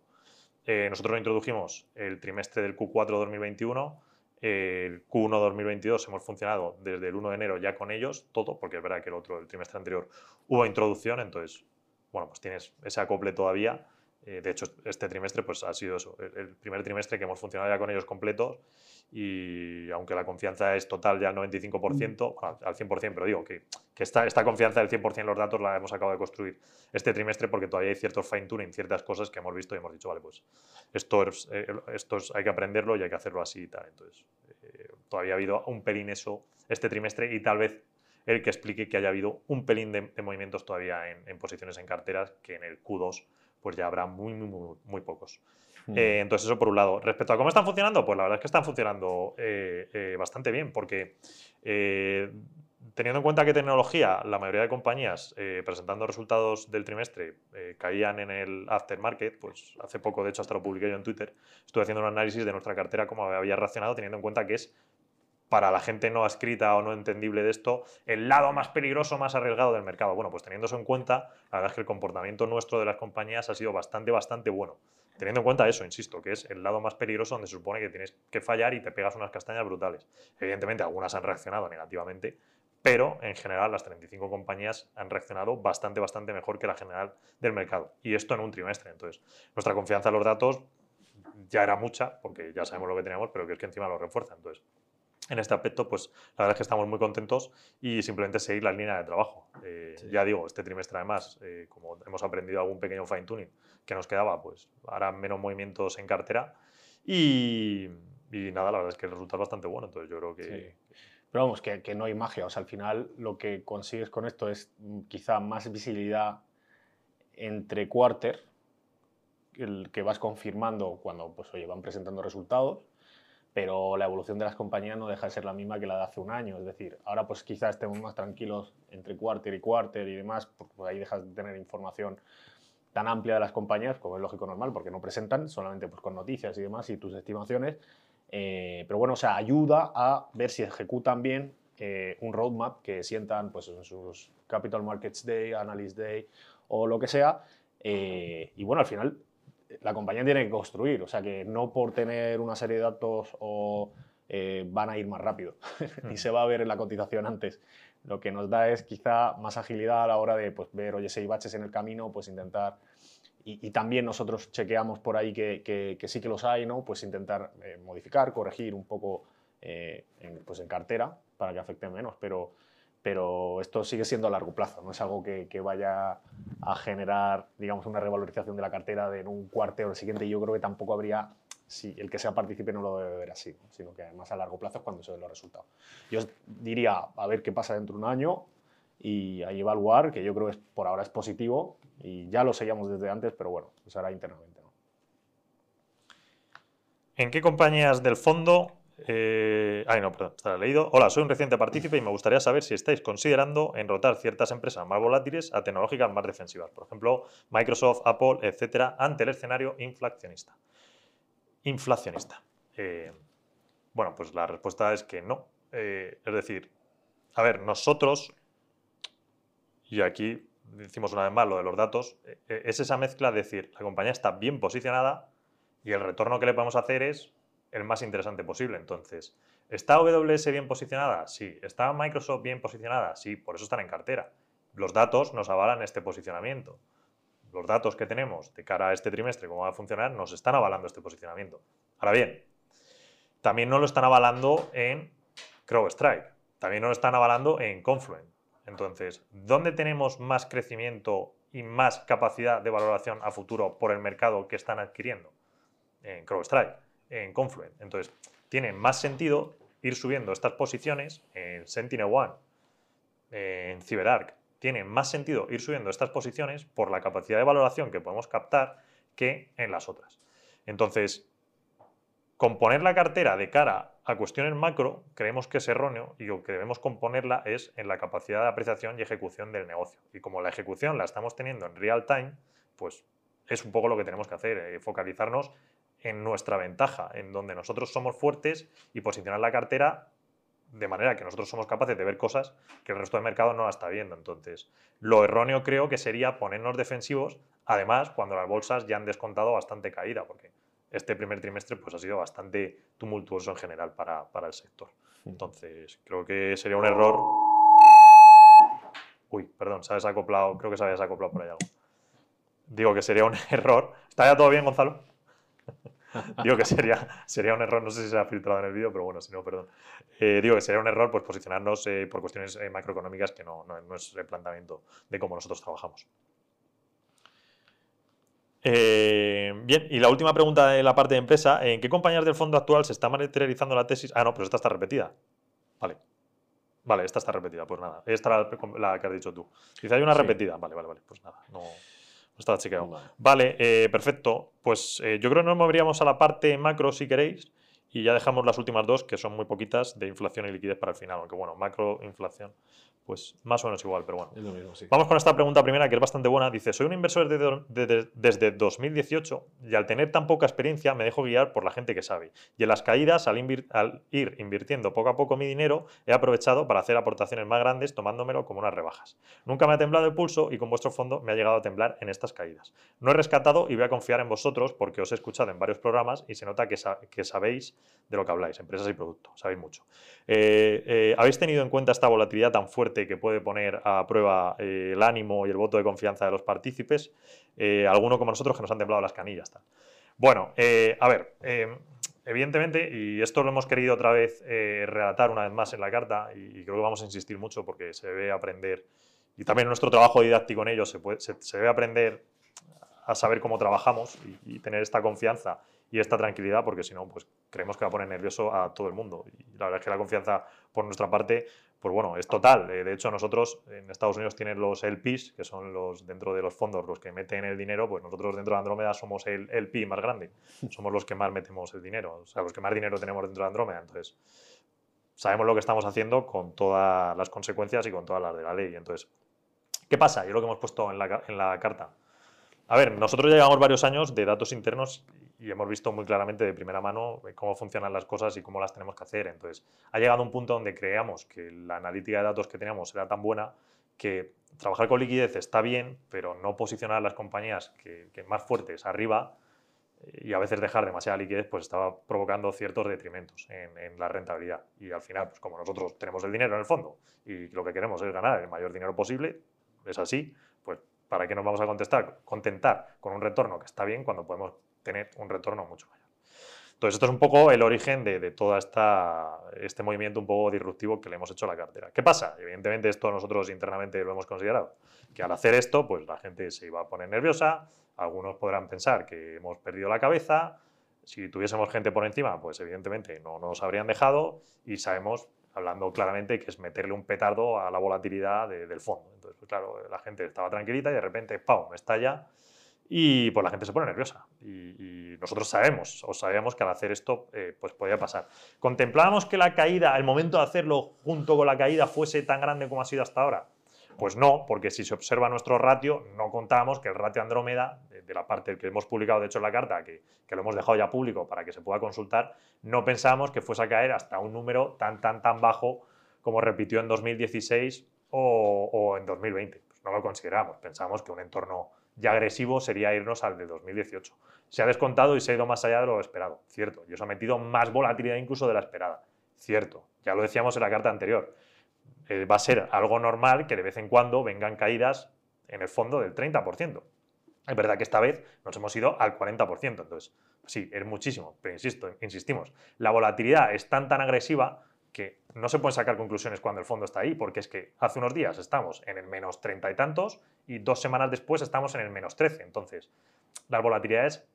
eh, nosotros lo introdujimos el trimestre del Q4 2021 el Q1 2022 hemos funcionado desde el 1 de enero ya con ellos, todo, porque es verdad que el otro, el trimestre anterior, hubo introducción, entonces, bueno, pues tienes ese acople todavía. Eh, de hecho, este trimestre pues, ha sido eso, el, primer trimestre que hemos funcionado ya con ellos completos y aunque la confianza es total ya al 95%, mm. al 100%, pero digo que, que esta, esta, confianza del 100% en los datos la hemos acabado de construir este trimestre porque todavía hay ciertos fine-tuning, ciertas cosas que hemos visto y hemos dicho, vale, pues esto, eh, esto hay que aprenderlo y hay que hacerlo así y tal. Entonces, eh, todavía ha habido un pelín eso este trimestre y tal vez el que explique que haya habido un pelín de, movimientos todavía en, en, posiciones en carteras que en el Q2 pues ya habrá muy, muy, muy, pocos. Hmm. Eh, entonces, eso por un lado. Respecto a cómo están funcionando, pues la verdad es que están funcionando eh, eh, bastante bien, porque teniendo en cuenta que tecnología, la mayoría de compañías presentando resultados del trimestre caían en el aftermarket, pues hace poco, de hecho, hasta lo publiqué yo en Twitter, estuve haciendo un análisis de nuestra cartera, cómo había reaccionado, teniendo en cuenta que es para la gente no escrita o no entendible de esto, el lado más peligroso, más arriesgado del mercado. Bueno, pues teniendo en cuenta, la verdad es que el comportamiento nuestro de las compañías ha sido bastante, bastante bueno. Teniendo en cuenta eso, insisto, que es el lado más peligroso donde se supone que tienes que fallar y te pegas unas castañas brutales. Evidentemente, algunas han reaccionado negativamente, pero en general las 35 compañías han reaccionado bastante, bastante mejor que la general del mercado. Y esto en un trimestre. Entonces, nuestra confianza en los datos ya era mucha, porque ya sabemos lo que teníamos, pero que es que encima lo refuerza. Entonces, en este aspecto, pues la verdad es que estamos muy contentos y simplemente seguir la línea de trabajo. Eh, ya digo, este trimestre además, eh, como hemos aprendido algún pequeño fine tuning que nos quedaba, pues hará menos movimientos en cartera y, nada, la verdad es que el resultado es bastante bueno, entonces yo creo que... Pero vamos, que, que, no hay magia, o sea, al final lo que consigues con esto es mm, quizá más visibilidad entre quarter, el que vas confirmando cuando pues, oye, van presentando resultados pero la evolución de las compañías no deja de ser la misma que la de hace un año. Es decir, ahora pues quizás estemos más tranquilos entre quarter y quarter y demás, porque ahí dejas de tener información tan amplia de las compañías, como es lógico normal, porque no presentan, solamente pues con noticias y demás y tus estimaciones. Eh, pero bueno, o sea, ayuda a ver si ejecutan bien eh, un roadmap que sientan pues en sus Capital Markets Day, Analyst Day o lo que sea. Eh, y bueno, al final la compañía tiene que construir, o sea que no por tener una serie de datos o eh, van a ir más rápido y se va a ver en la cotización antes. Lo que nos da es quizá más agilidad a la hora de pues, ver, oye, si hay baches en el camino, pues intentar y, también nosotros chequeamos por ahí que, que, sí que los hay, ¿no? Pues intentar eh, modificar, corregir un poco eh, en, pues en cartera para que afecte menos, pero pero esto sigue siendo a largo plazo, no es algo que, vaya a generar, digamos, una revalorización de la cartera en un cuarto o el siguiente. Yo creo que tampoco habría, si el que sea partícipe no lo debe ver así, sino que además a largo plazo es cuando se ven los resultados. Yo diría, a ver qué pasa dentro de un año y ahí evaluar, que yo creo que por ahora es positivo y ya lo seguíamos desde antes, pero bueno, pues ahora internamente. ¿En qué compañías del fondo Eh, ay, no, perdón, está leído. Hola, soy un reciente partícipe y me gustaría saber si estáis considerando enrotar ciertas empresas más volátiles a tecnológicas más defensivas, por ejemplo, Microsoft, Apple, etcétera, ante el escenario inflacionista. Inflacionista. Eh, bueno, pues la respuesta es que no. Eh, es decir, a ver, nosotros, y aquí decimos una vez más lo de los datos, eh, es esa mezcla de decir, la compañía está bien posicionada y el retorno que le podemos hacer es el más interesante posible. Entonces, ¿está AWS bien posicionada? Sí. ¿Está Microsoft bien posicionada? Sí, por eso están en cartera. Los datos nos avalan este posicionamiento. Los datos que tenemos de cara a este trimestre, cómo va a funcionar, nos están avalando este posicionamiento. Ahora bien, también no lo están avalando en CrowdStrike, también no lo están avalando en Confluent. Entonces, ¿dónde tenemos más crecimiento y más capacidad de valoración a futuro por el mercado que están adquiriendo? En CrowdStrike en Confluent. Entonces, tiene más sentido ir subiendo estas posiciones en Sentinel-One, en CyberArk. Tiene más sentido ir subiendo estas posiciones por la capacidad de valoración que podemos captar que en las otras. Entonces, componer la cartera de cara a cuestiones macro creemos que es erróneo y lo que debemos componerla es en la capacidad de apreciación y ejecución del negocio. Y como la ejecución la estamos teniendo en real time, pues es un poco lo que tenemos que hacer, eh, focalizarnos en nuestra ventaja, en donde nosotros somos fuertes y posicionar la cartera de manera que nosotros somos capaces de ver cosas que el resto del mercado no la está viendo. Entonces, lo erróneo creo que sería ponernos defensivos, además, cuando las bolsas ya han descontado bastante caída, porque este primer trimestre pues, ha sido bastante tumultuoso en general para, para el sector. Entonces, creo que sería un error... Uy, perdón, se habías acoplado, creo que se habías acoplado por ahí algo. Digo que sería un error. ¿Está ya todo bien, Gonzalo? digo que sería, sería un error, no sé si se ha filtrado en el vídeo, pero bueno, si no, perdón. Eh, digo que sería un error pues, posicionarnos eh, por cuestiones eh, macroeconómicas que no, no, es el planteamiento de cómo nosotros trabajamos. bien, y la última pregunta de la parte de empresa, ¿en qué compañías del fondo actual se está materializando la tesis? Ah, no, pero esta está repetida. Vale. Vale, esta está repetida, pues nada. Esta es la, que has dicho tú. Quizá hay una repetida. Vale, vale, vale. Pues nada, no, Está chequeado. Vale, eh, perfecto. Pues eh, yo creo que nos moveríamos a la parte macro si queréis y ya dejamos las últimas dos, que son muy poquitas, de inflación y liquidez para el final. Aunque bueno, macro, inflación pues más o menos igual, pero bueno. Vamos con esta pregunta primera que es bastante buena. Dice, soy un inversor desde, 2018 y al tener tan poca experiencia me dejo guiar por la gente que sabe. Y en las caídas, al, ir invirtiendo poco a poco mi dinero, he aprovechado para hacer aportaciones más grandes tomándomelo como unas rebajas. Nunca me ha temblado el pulso y con vuestro fondo me ha llegado a temblar en estas caídas. No he rescatado y voy a confiar en vosotros porque os he escuchado en varios programas y se nota que, que sabéis de lo que habláis, empresas y productos, sabéis mucho. Eh, eh, ¿Habéis tenido en cuenta esta volatilidad tan fuerte que puede poner a prueba eh, el ánimo y el voto de confianza de los partícipes, eh, alguno como nosotros que nos han temblado las canillas. Tal. Bueno, eh, a ver, evidentemente, y esto lo hemos querido otra vez relatar una vez más en la carta, y, creo que vamos a insistir mucho porque se debe aprender, y también nuestro trabajo didáctico en ello, se, puede, se, debe aprender a saber cómo trabajamos y, y tener esta confianza y esta tranquilidad, porque si no, pues creemos que va a poner nervioso a todo el mundo. Y la verdad es que la confianza por nuestra parte pues bueno, es total. Eh, de hecho, nosotros en Estados Unidos tienen los LPs, que son los dentro de los fondos los que meten el dinero, pues nosotros dentro de Andrómeda somos el LP más grande. Somos los que más metemos el dinero, o sea, los que más dinero tenemos dentro de Andrómeda. Entonces, sabemos lo que estamos haciendo con todas las consecuencias y con todas las de la ley. Entonces, ¿qué pasa? Y es lo que hemos puesto en la, en la carta. A ver, nosotros ya llevamos varios años de datos internos y hemos visto muy claramente de primera mano eh, cómo funcionan las cosas y cómo las tenemos que hacer. Entonces, ha llegado un punto donde creíamos que la analítica de datos que teníamos era tan buena que trabajar con liquidez está bien, pero no posicionar las compañías que, más fuertes arriba eh, y a veces dejar demasiada liquidez, pues estaba provocando ciertos detrimentos en, en, la rentabilidad. Y al final, pues como nosotros tenemos el dinero en el fondo y lo que queremos es ganar el mayor dinero posible, es así, pues ¿para qué nos vamos a contestar? contentar con un retorno que está bien cuando podemos tener un retorno mucho mayor. Entonces, esto es un poco el origen de, todo esta, este movimiento un poco disruptivo que le hemos hecho a la cartera. ¿Qué pasa? Evidentemente, esto nosotros internamente lo hemos considerado. Que al hacer esto, pues la gente se iba a poner nerviosa, algunos podrán pensar que hemos perdido la cabeza, si tuviésemos gente por encima, pues evidentemente no nos habrían dejado y sabemos, hablando claramente, que es meterle un petardo a la volatilidad del fondo. Entonces, pues claro, la gente estaba tranquilita y de repente, ¡pum!, estalla y pues la gente se pone nerviosa. Y, nosotros sabemos, o sabíamos que al hacer esto eh, pues podía pasar. ¿Contemplábamos que la caída, el momento de hacerlo junto con la caída fuese tan grande como ha sido hasta ahora? Pues no, porque si se observa nuestro ratio, no contábamos que el ratio Andrómeda, de, la parte que hemos publicado de hecho en la carta, que, que, lo hemos dejado ya público para que se pueda consultar, no pensábamos que fuese a caer hasta un número tan, tan, tan bajo como repitió en 2016 o, o en 2020. Pues no lo consideramos, pensamos que un entorno ya agresivo sería irnos al de 2018. Se ha descontado y se ha ido más allá de lo esperado, cierto, y eso ha metido más volatilidad incluso de la esperada, cierto, ya lo decíamos en la carta anterior. Eh, va a ser algo normal que de vez en cuando vengan caídas en el fondo del 30%. Es verdad que esta vez nos hemos ido al 40%, entonces sí, es muchísimo, pero insisto, insistimos, la volatilidad es tan tan agresiva que no se pueden sacar conclusiones cuando el fondo está ahí, porque es que hace unos días estamos en el menos 30 y tantos y dos semanas después estamos en el menos 13. Entonces, las volatilidades,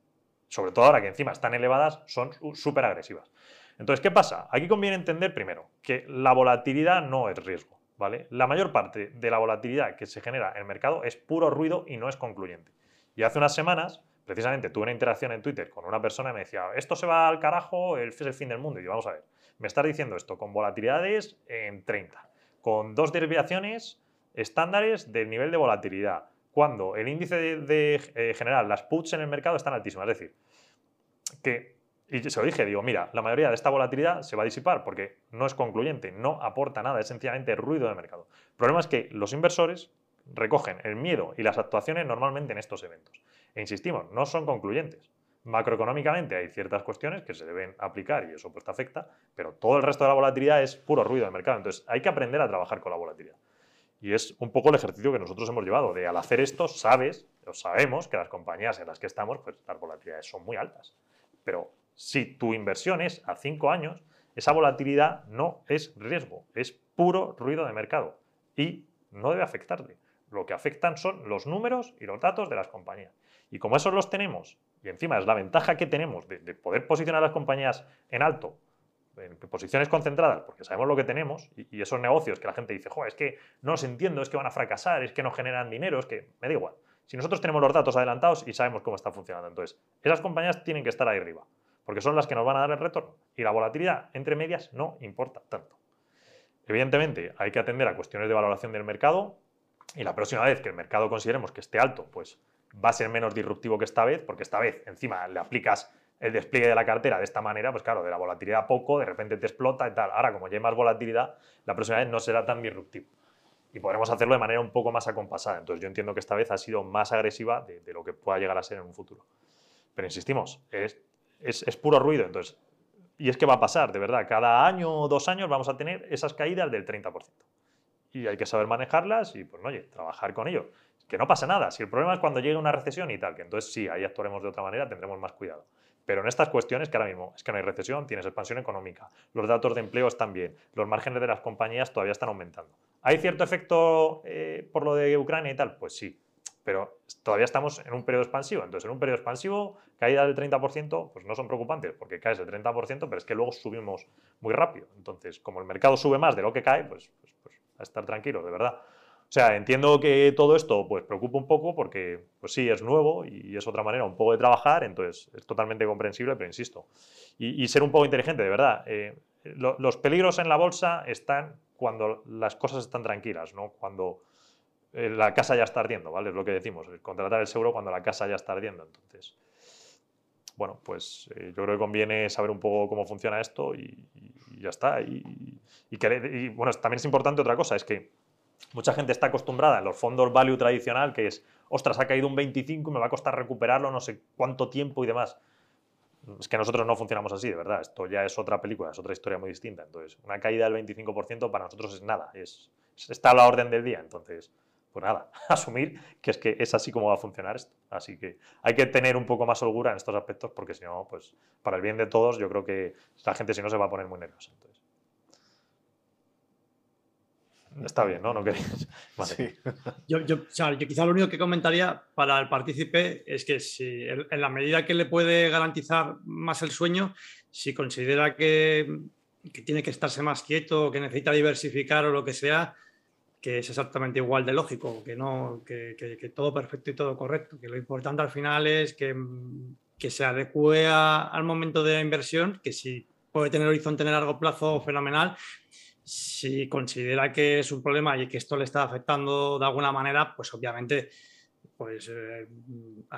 sobre todo ahora que encima están elevadas, son súper agresivas. Entonces, ¿qué pasa? Aquí conviene entender primero que la volatilidad no es riesgo, ¿vale? La mayor parte de la volatilidad que se genera en el mercado es puro ruido y no es concluyente. Y hace unas semanas, precisamente, tuve una interacción en Twitter con una persona y me decía, esto se va al carajo, es el fin del mundo. Y yo, vamos a ver, me estás diciendo esto con volatilidades en 30, con dos desviaciones estándares del nivel de volatilidad, cuando el índice de, eh, general, las puts en el mercado están altísimas. Es decir, que y se lo dije, digo, mira, la mayoría de esta volatilidad se va a disipar porque no es concluyente, no aporta nada, es sencillamente ruido de mercado. El problema es que los inversores recogen el miedo y las actuaciones normalmente en estos eventos. E insistimos, no son concluyentes. Macroeconómicamente hay ciertas cuestiones que se deben aplicar y eso pues te afecta, pero todo el resto de la volatilidad es puro ruido de mercado. Entonces hay que aprender a trabajar con la volatilidad. Y es un poco el ejercicio que nosotros hemos llevado, de al hacer esto sabes, o sabemos que las compañías en las que estamos, pues las volatilidades son muy altas. Pero si tu inversión es a cinco años, esa volatilidad no es riesgo, es puro ruido de mercado y no debe afectarte. Lo que afectan son los números y los datos de las compañías. Y como esos los tenemos, y encima es la ventaja que tenemos de, poder posicionar a las compañías en alto, en posiciones concentradas, porque sabemos lo que tenemos, y, esos negocios que la gente dice, es que no los entiendo, es que van a fracasar, es que no generan dinero, es que me da igual. Si nosotros tenemos los datos adelantados y sabemos cómo está funcionando, entonces esas compañías tienen que estar ahí arriba porque son las que nos van a dar el retorno. Y la volatilidad entre medias no importa tanto. Evidentemente, hay que atender a cuestiones de valoración del mercado y la próxima vez que el mercado consideremos que esté alto, pues va a ser menos disruptivo que esta vez, porque esta vez encima le aplicas el despliegue de la cartera de esta manera, pues claro, de la volatilidad poco, de repente te explota y tal. Ahora, como ya hay más volatilidad, la próxima vez no será tan disruptivo. Y podremos hacerlo de manera un poco más acompasada. Entonces yo entiendo que esta vez ha sido más agresiva de, lo que pueda llegar a ser en un futuro. Pero insistimos, es es, puro ruido. Entonces, y es que va a pasar, de verdad, cada año o dos años vamos a tener esas caídas del 30%. Y hay que saber manejarlas y, pues, oye, trabajar con ello. Que no pasa nada. Si el problema es cuando llegue una recesión y tal, que entonces sí, ahí actuaremos de otra manera, tendremos más cuidado. Pero en estas cuestiones, que ahora mismo es que no hay recesión, tienes expansión económica, los datos de empleo están bien, los márgenes de las compañías todavía están aumentando. ¿Hay cierto efecto eh, por lo de Ucrania y tal? Pues sí, pero todavía estamos en un periodo expansivo. Entonces, en un periodo expansivo, caída del 30%, pues no son preocupantes, porque caes el 30%, pero es que luego subimos muy rápido. Entonces, como el mercado sube más de lo que cae, pues, pues, pues a estar tranquilo, de verdad. O sea, entiendo que todo esto pues preocupa un poco porque, pues sí, es nuevo y es otra manera un poco de trabajar, entonces es totalmente comprensible, pero insisto. Y, ser un poco inteligente, de verdad. Eh, los peligros en la bolsa están cuando las cosas están tranquilas, ¿no? Cuando eh, la casa ya está ardiendo, ¿vale? Es lo que decimos, contratar el seguro cuando la casa ya está ardiendo. Entonces, bueno, pues eh, yo creo que conviene saber un poco cómo funciona esto y, ya está. Y, y, bueno, también es importante otra cosa, es que mucha gente está acostumbrada en los fondos value tradicional, que es, ostras, ha caído un 25 y me va a costar recuperarlo no sé cuánto tiempo y demás. Es que nosotros no funcionamos así, de verdad. Esto ya es otra película, es otra historia muy distinta. Entonces, una caída del 25% para nosotros es nada, es, está a la orden del día. Entonces, pues nada, asumir que es que es así como va a funcionar esto. Así que hay que tener un poco más holgura en estos aspectos porque si no, pues para el bien de todos, yo creo que la gente si no se va a poner muy nerviosa. Está bien, ¿no? ¿No queréis? Yo, yo, quizá lo único que comentaría para el partícipe es que si en la medida que le puede garantizar más el sueño, si considera que, que tiene que estarse más quieto, que necesita diversificar o lo que sea, que es exactamente igual de lógico, que, no, que, que, todo perfecto y todo correcto, que lo importante al final es que, que se adecue al momento de la inversión, que si puede tener horizonte en el largo plazo fenomenal, si considera que es un problema y que esto le está afectando de alguna manera, pues obviamente pues, eh,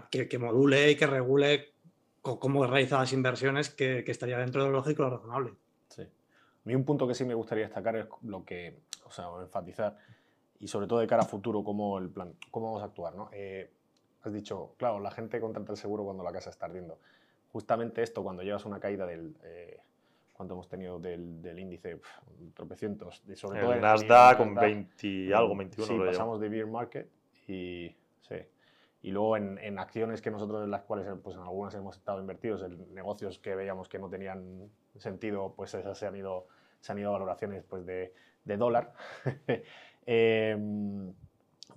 que, module y que regule cómo realiza las inversiones que, que, estaría dentro de lo lógico y lo razonable. Sí. A mí un punto que sí me gustaría destacar es lo que, o sea, enfatizar, y sobre todo de cara a futuro, cómo, el plan, cómo vamos a actuar. ¿no? Eh, has dicho, claro, la gente contrata el seguro cuando la casa está ardiendo. Justamente esto, cuando llevas una caída del... Eh, ¿Cuánto hemos tenido del, del índice? tropecientos. De, sobre el todo Nasdaq con 20 algo, 21. Sí, pasamos de beer market y, sí. y luego en, en, acciones que nosotros en las cuales pues en algunas hemos estado invertidos, en negocios que veíamos que no tenían sentido, pues esas se han ido, se han ido valoraciones pues de, de dólar. Em,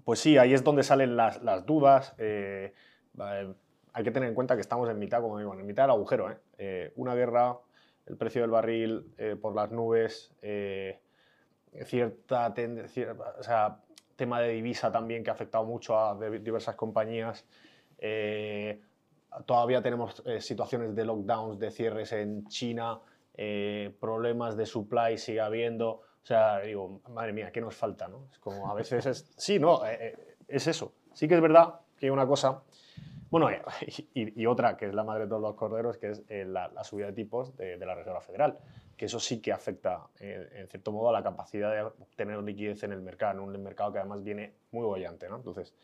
pues sí, ahí es donde salen las, las dudas. Eh, hay que tener en cuenta que estamos en mitad, como digo, en mitad del agujero. ¿eh? Eh, una guerra el precio del barril eh, por las nubes, eh, cierta o sea, tema de divisa también que ha afectado mucho a diversas compañías. Eh, todavía tenemos situaciones de lockdowns, de cierres en China, problemas de supply sigue habiendo. O sea, digo, madre mía, ¿qué nos falta? No? Es como a veces es. Sí, no, es eso. Sí que es verdad que una cosa bueno, y, otra, que es la madre de todos los corderos, que es eh, la, subida de tipos de, la Reserva Federal, que eso sí que afecta, eh, en cierto modo, a la capacidad de tener liquidez en el mercado, en un mercado que además viene muy bollante. ¿no? Entonces,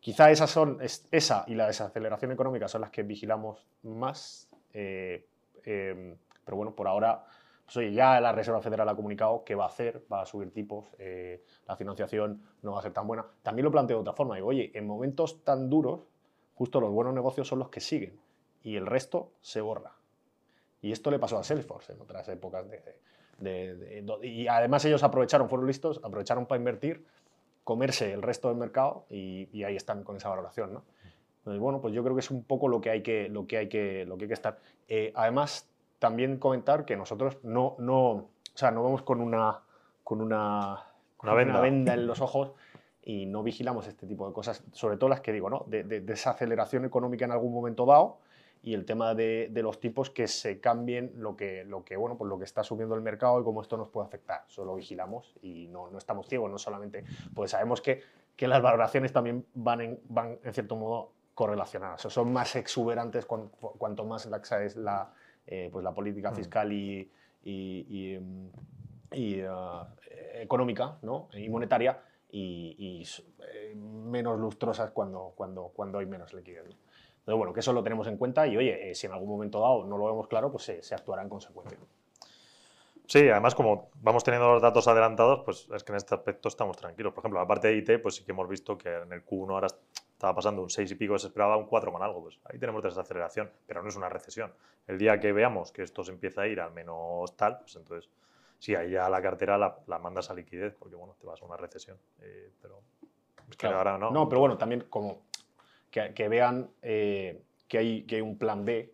quizá esas son, esa y la desaceleración económica son las que vigilamos más, eh, em, pero bueno, por ahora... Pues oye, ya la Reserva Federal ha comunicado que va a hacer, va a subir tipos, la financiación no va a ser tan buena. También lo planteo de otra forma, digo, oye, en momentos tan duros, justo los buenos negocios son los que siguen y el resto se borra. Y esto le pasó a Salesforce en otras épocas. De, y además ellos aprovecharon, fueron listos, aprovecharon para invertir, comerse el resto del mercado y, ahí están con esa valoración. ¿no? Entonces, bueno, pues yo creo que es un poco lo que hay que, lo que, hay que, lo que, hay que estar. Eh, además, también comentar que nosotros no, no, o sea, no vamos con una, con una, una, venda. una venda en los ojos y no vigilamos este tipo de cosas, sobre todo las que digo, ¿no? de, de, desaceleración económica en algún momento dado y el tema de, de, los tipos que se cambien lo que, lo que, bueno, pues lo que está subiendo el mercado y cómo esto nos puede afectar. Solo vigilamos y no, no estamos ciegos, no solamente, pues sabemos que, que las valoraciones también van en, van en cierto modo correlacionadas, o son más exuberantes cuanto, más laxa es la, eh, pues la política mm. fiscal y, y, y, uh, económica ¿no? y monetaria, y, eh, menos lustrosas cuando, cuando, cuando hay menos liquidez. Entonces, bueno, que eso lo tenemos en cuenta y, oye, eh, si en algún momento dado no lo vemos claro, pues se, se actuará en consecuencia. Sí, además como vamos teniendo los datos adelantados, pues es que en este aspecto estamos tranquilos. Por ejemplo, la parte de IT, pues sí que hemos visto que en el Q1 ahora estaba pasando un 6 y pico, se esperaba un 4 con algo. Pues ahí tenemos desaceleración, pero no es una recesión. El día que veamos que esto se empieza a ir al menos tal, pues entonces sí, ahí ya la cartera la, mandas a liquidez, porque bueno, te vas a una recesión. Eh, pero es que ahora no. No, pero bueno, también como que, vean eh, que, hay, que hay un plan B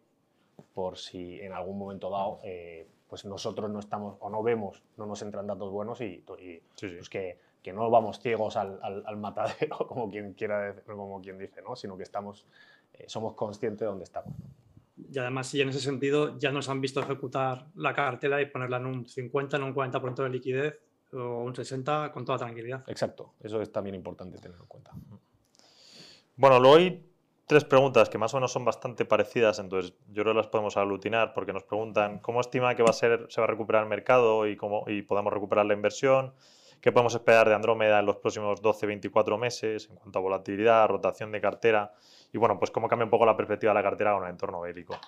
por si en algún momento dado eh, pues nosotros no estamos o no vemos, no nos entran datos buenos y, Pues que, que, no vamos ciegos al, al, matadero, como quien, quiera, como quien dice, ¿no? sino que estamos, somos conscientes de dónde estamos y además si en ese sentido ya nos han visto ejecutar la cartera y ponerla en un 50, en un 40% de liquidez o un 60 con toda tranquilidad. Exacto, eso es también importante tener en cuenta. Bueno, luego hay tres preguntas que más o menos son bastante parecidas, entonces yo creo que las podemos aglutinar porque nos preguntan cómo estima que va a ser, se va a recuperar el mercado y cómo y podamos recuperar la inversión, qué podemos esperar de Andrómeda en los próximos 12-24 meses en cuanto a volatilidad, rotación de cartera y bueno, pues cómo cambia un poco la perspectiva de la cartera con el entorno bélico.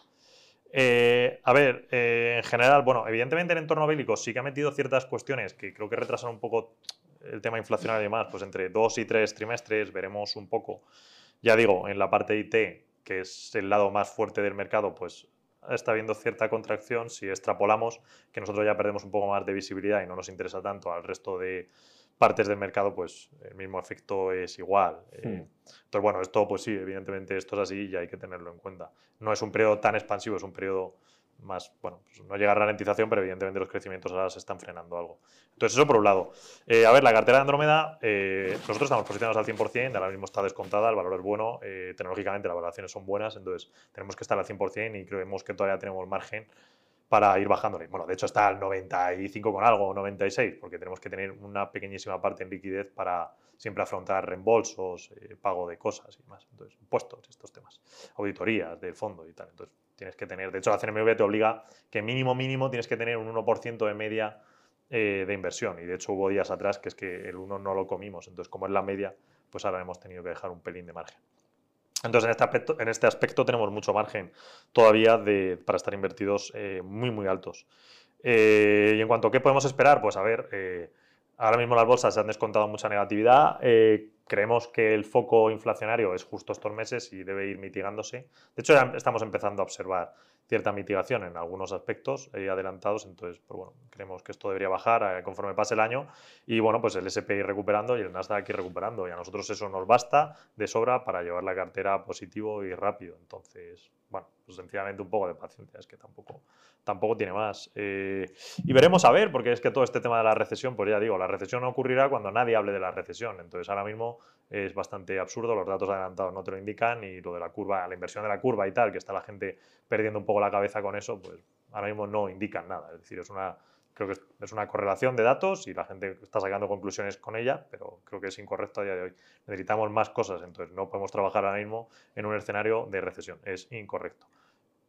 Eh, a ver, eh, en general, bueno, evidentemente el entorno bélico sí que ha metido ciertas cuestiones que creo que retrasan un poco el tema inflacionario y demás, pues entre dos y tres trimestres veremos un poco, ya digo, en la parte de IT, que es el lado más fuerte del mercado, pues está habiendo cierta contracción. Si extrapolamos, que nosotros ya perdemos un poco más de visibilidad y no nos interesa tanto al resto de partes del mercado, pues el mismo efecto es igual. Eh, entonces, bueno, esto, pues sí, evidentemente esto es así y hay que tenerlo en cuenta. No es un periodo tan expansivo, es un periodo más, bueno, pues no llega a ralentización, pero evidentemente los crecimientos ahora se están frenando algo. Entonces, eso por un lado. Eh, a ver, la cartera de Andrómeda, eh, nosotros estamos posicionados al 100%, ahora mismo está descontada, el valor es bueno, eh, tecnológicamente las valoraciones son buenas, entonces tenemos que estar al 100% y creemos que todavía tenemos margen para ir bajándole. Bueno, de hecho está al 95 con algo, 96, porque tenemos que tener una pequeñísima parte en liquidez para siempre afrontar reembolsos, pago de cosas y más. Entonces, impuestos, estos temas, auditorías del fondo y tal. Entonces, tienes que tener, de hecho la CNMV te obliga que mínimo mínimo tienes que tener un 1% de media eh, de inversión y de hecho hubo días atrás que es que el 1 no lo comimos, entonces como es la media, pues ahora hemos tenido que dejar un pelín de margen. Entonces, en este aspecto, en este aspecto tenemos mucho margen todavía de, para estar invertidos eh, muy, muy altos. Eh, y en cuanto a qué podemos esperar, pues a ver, ahora mismo las bolsas se han descontado mucha negatividad. Creemos que el foco inflacionario es justo estos meses y debe ir mitigándose. De hecho, ya estamos empezando a observar cierta mitigación en algunos aspectos eh, adelantados, entonces pues creemos que esto debería bajar eh, conforme pase el año y bueno, pues el SPI recuperando y el Nasdaq aquí recuperando y a nosotros eso nos basta de sobra para llevar la cartera positivo y rápido, entonces bueno, pues sencillamente un poco de paciencia, es que tampoco, tampoco tiene más. Eh, y veremos a ver, porque es que todo este tema de la recesión, pues ya digo, la recesión ocurrirá cuando nadie hable de la recesión, entonces ahora mismo es bastante absurdo, los datos adelantados no te lo indican y lo de la curva, la inversión de la curva y tal, que está la gente perdiendo un poco la cabeza con eso, pues ahora mismo no indican nada, es decir, es una, creo que es una correlación de datos y la gente está sacando conclusiones con ella, pero creo que es incorrecto a día de hoy. Necesitamos más cosas, entonces no podemos trabajar ahora mismo en un escenario de recesión, es incorrecto.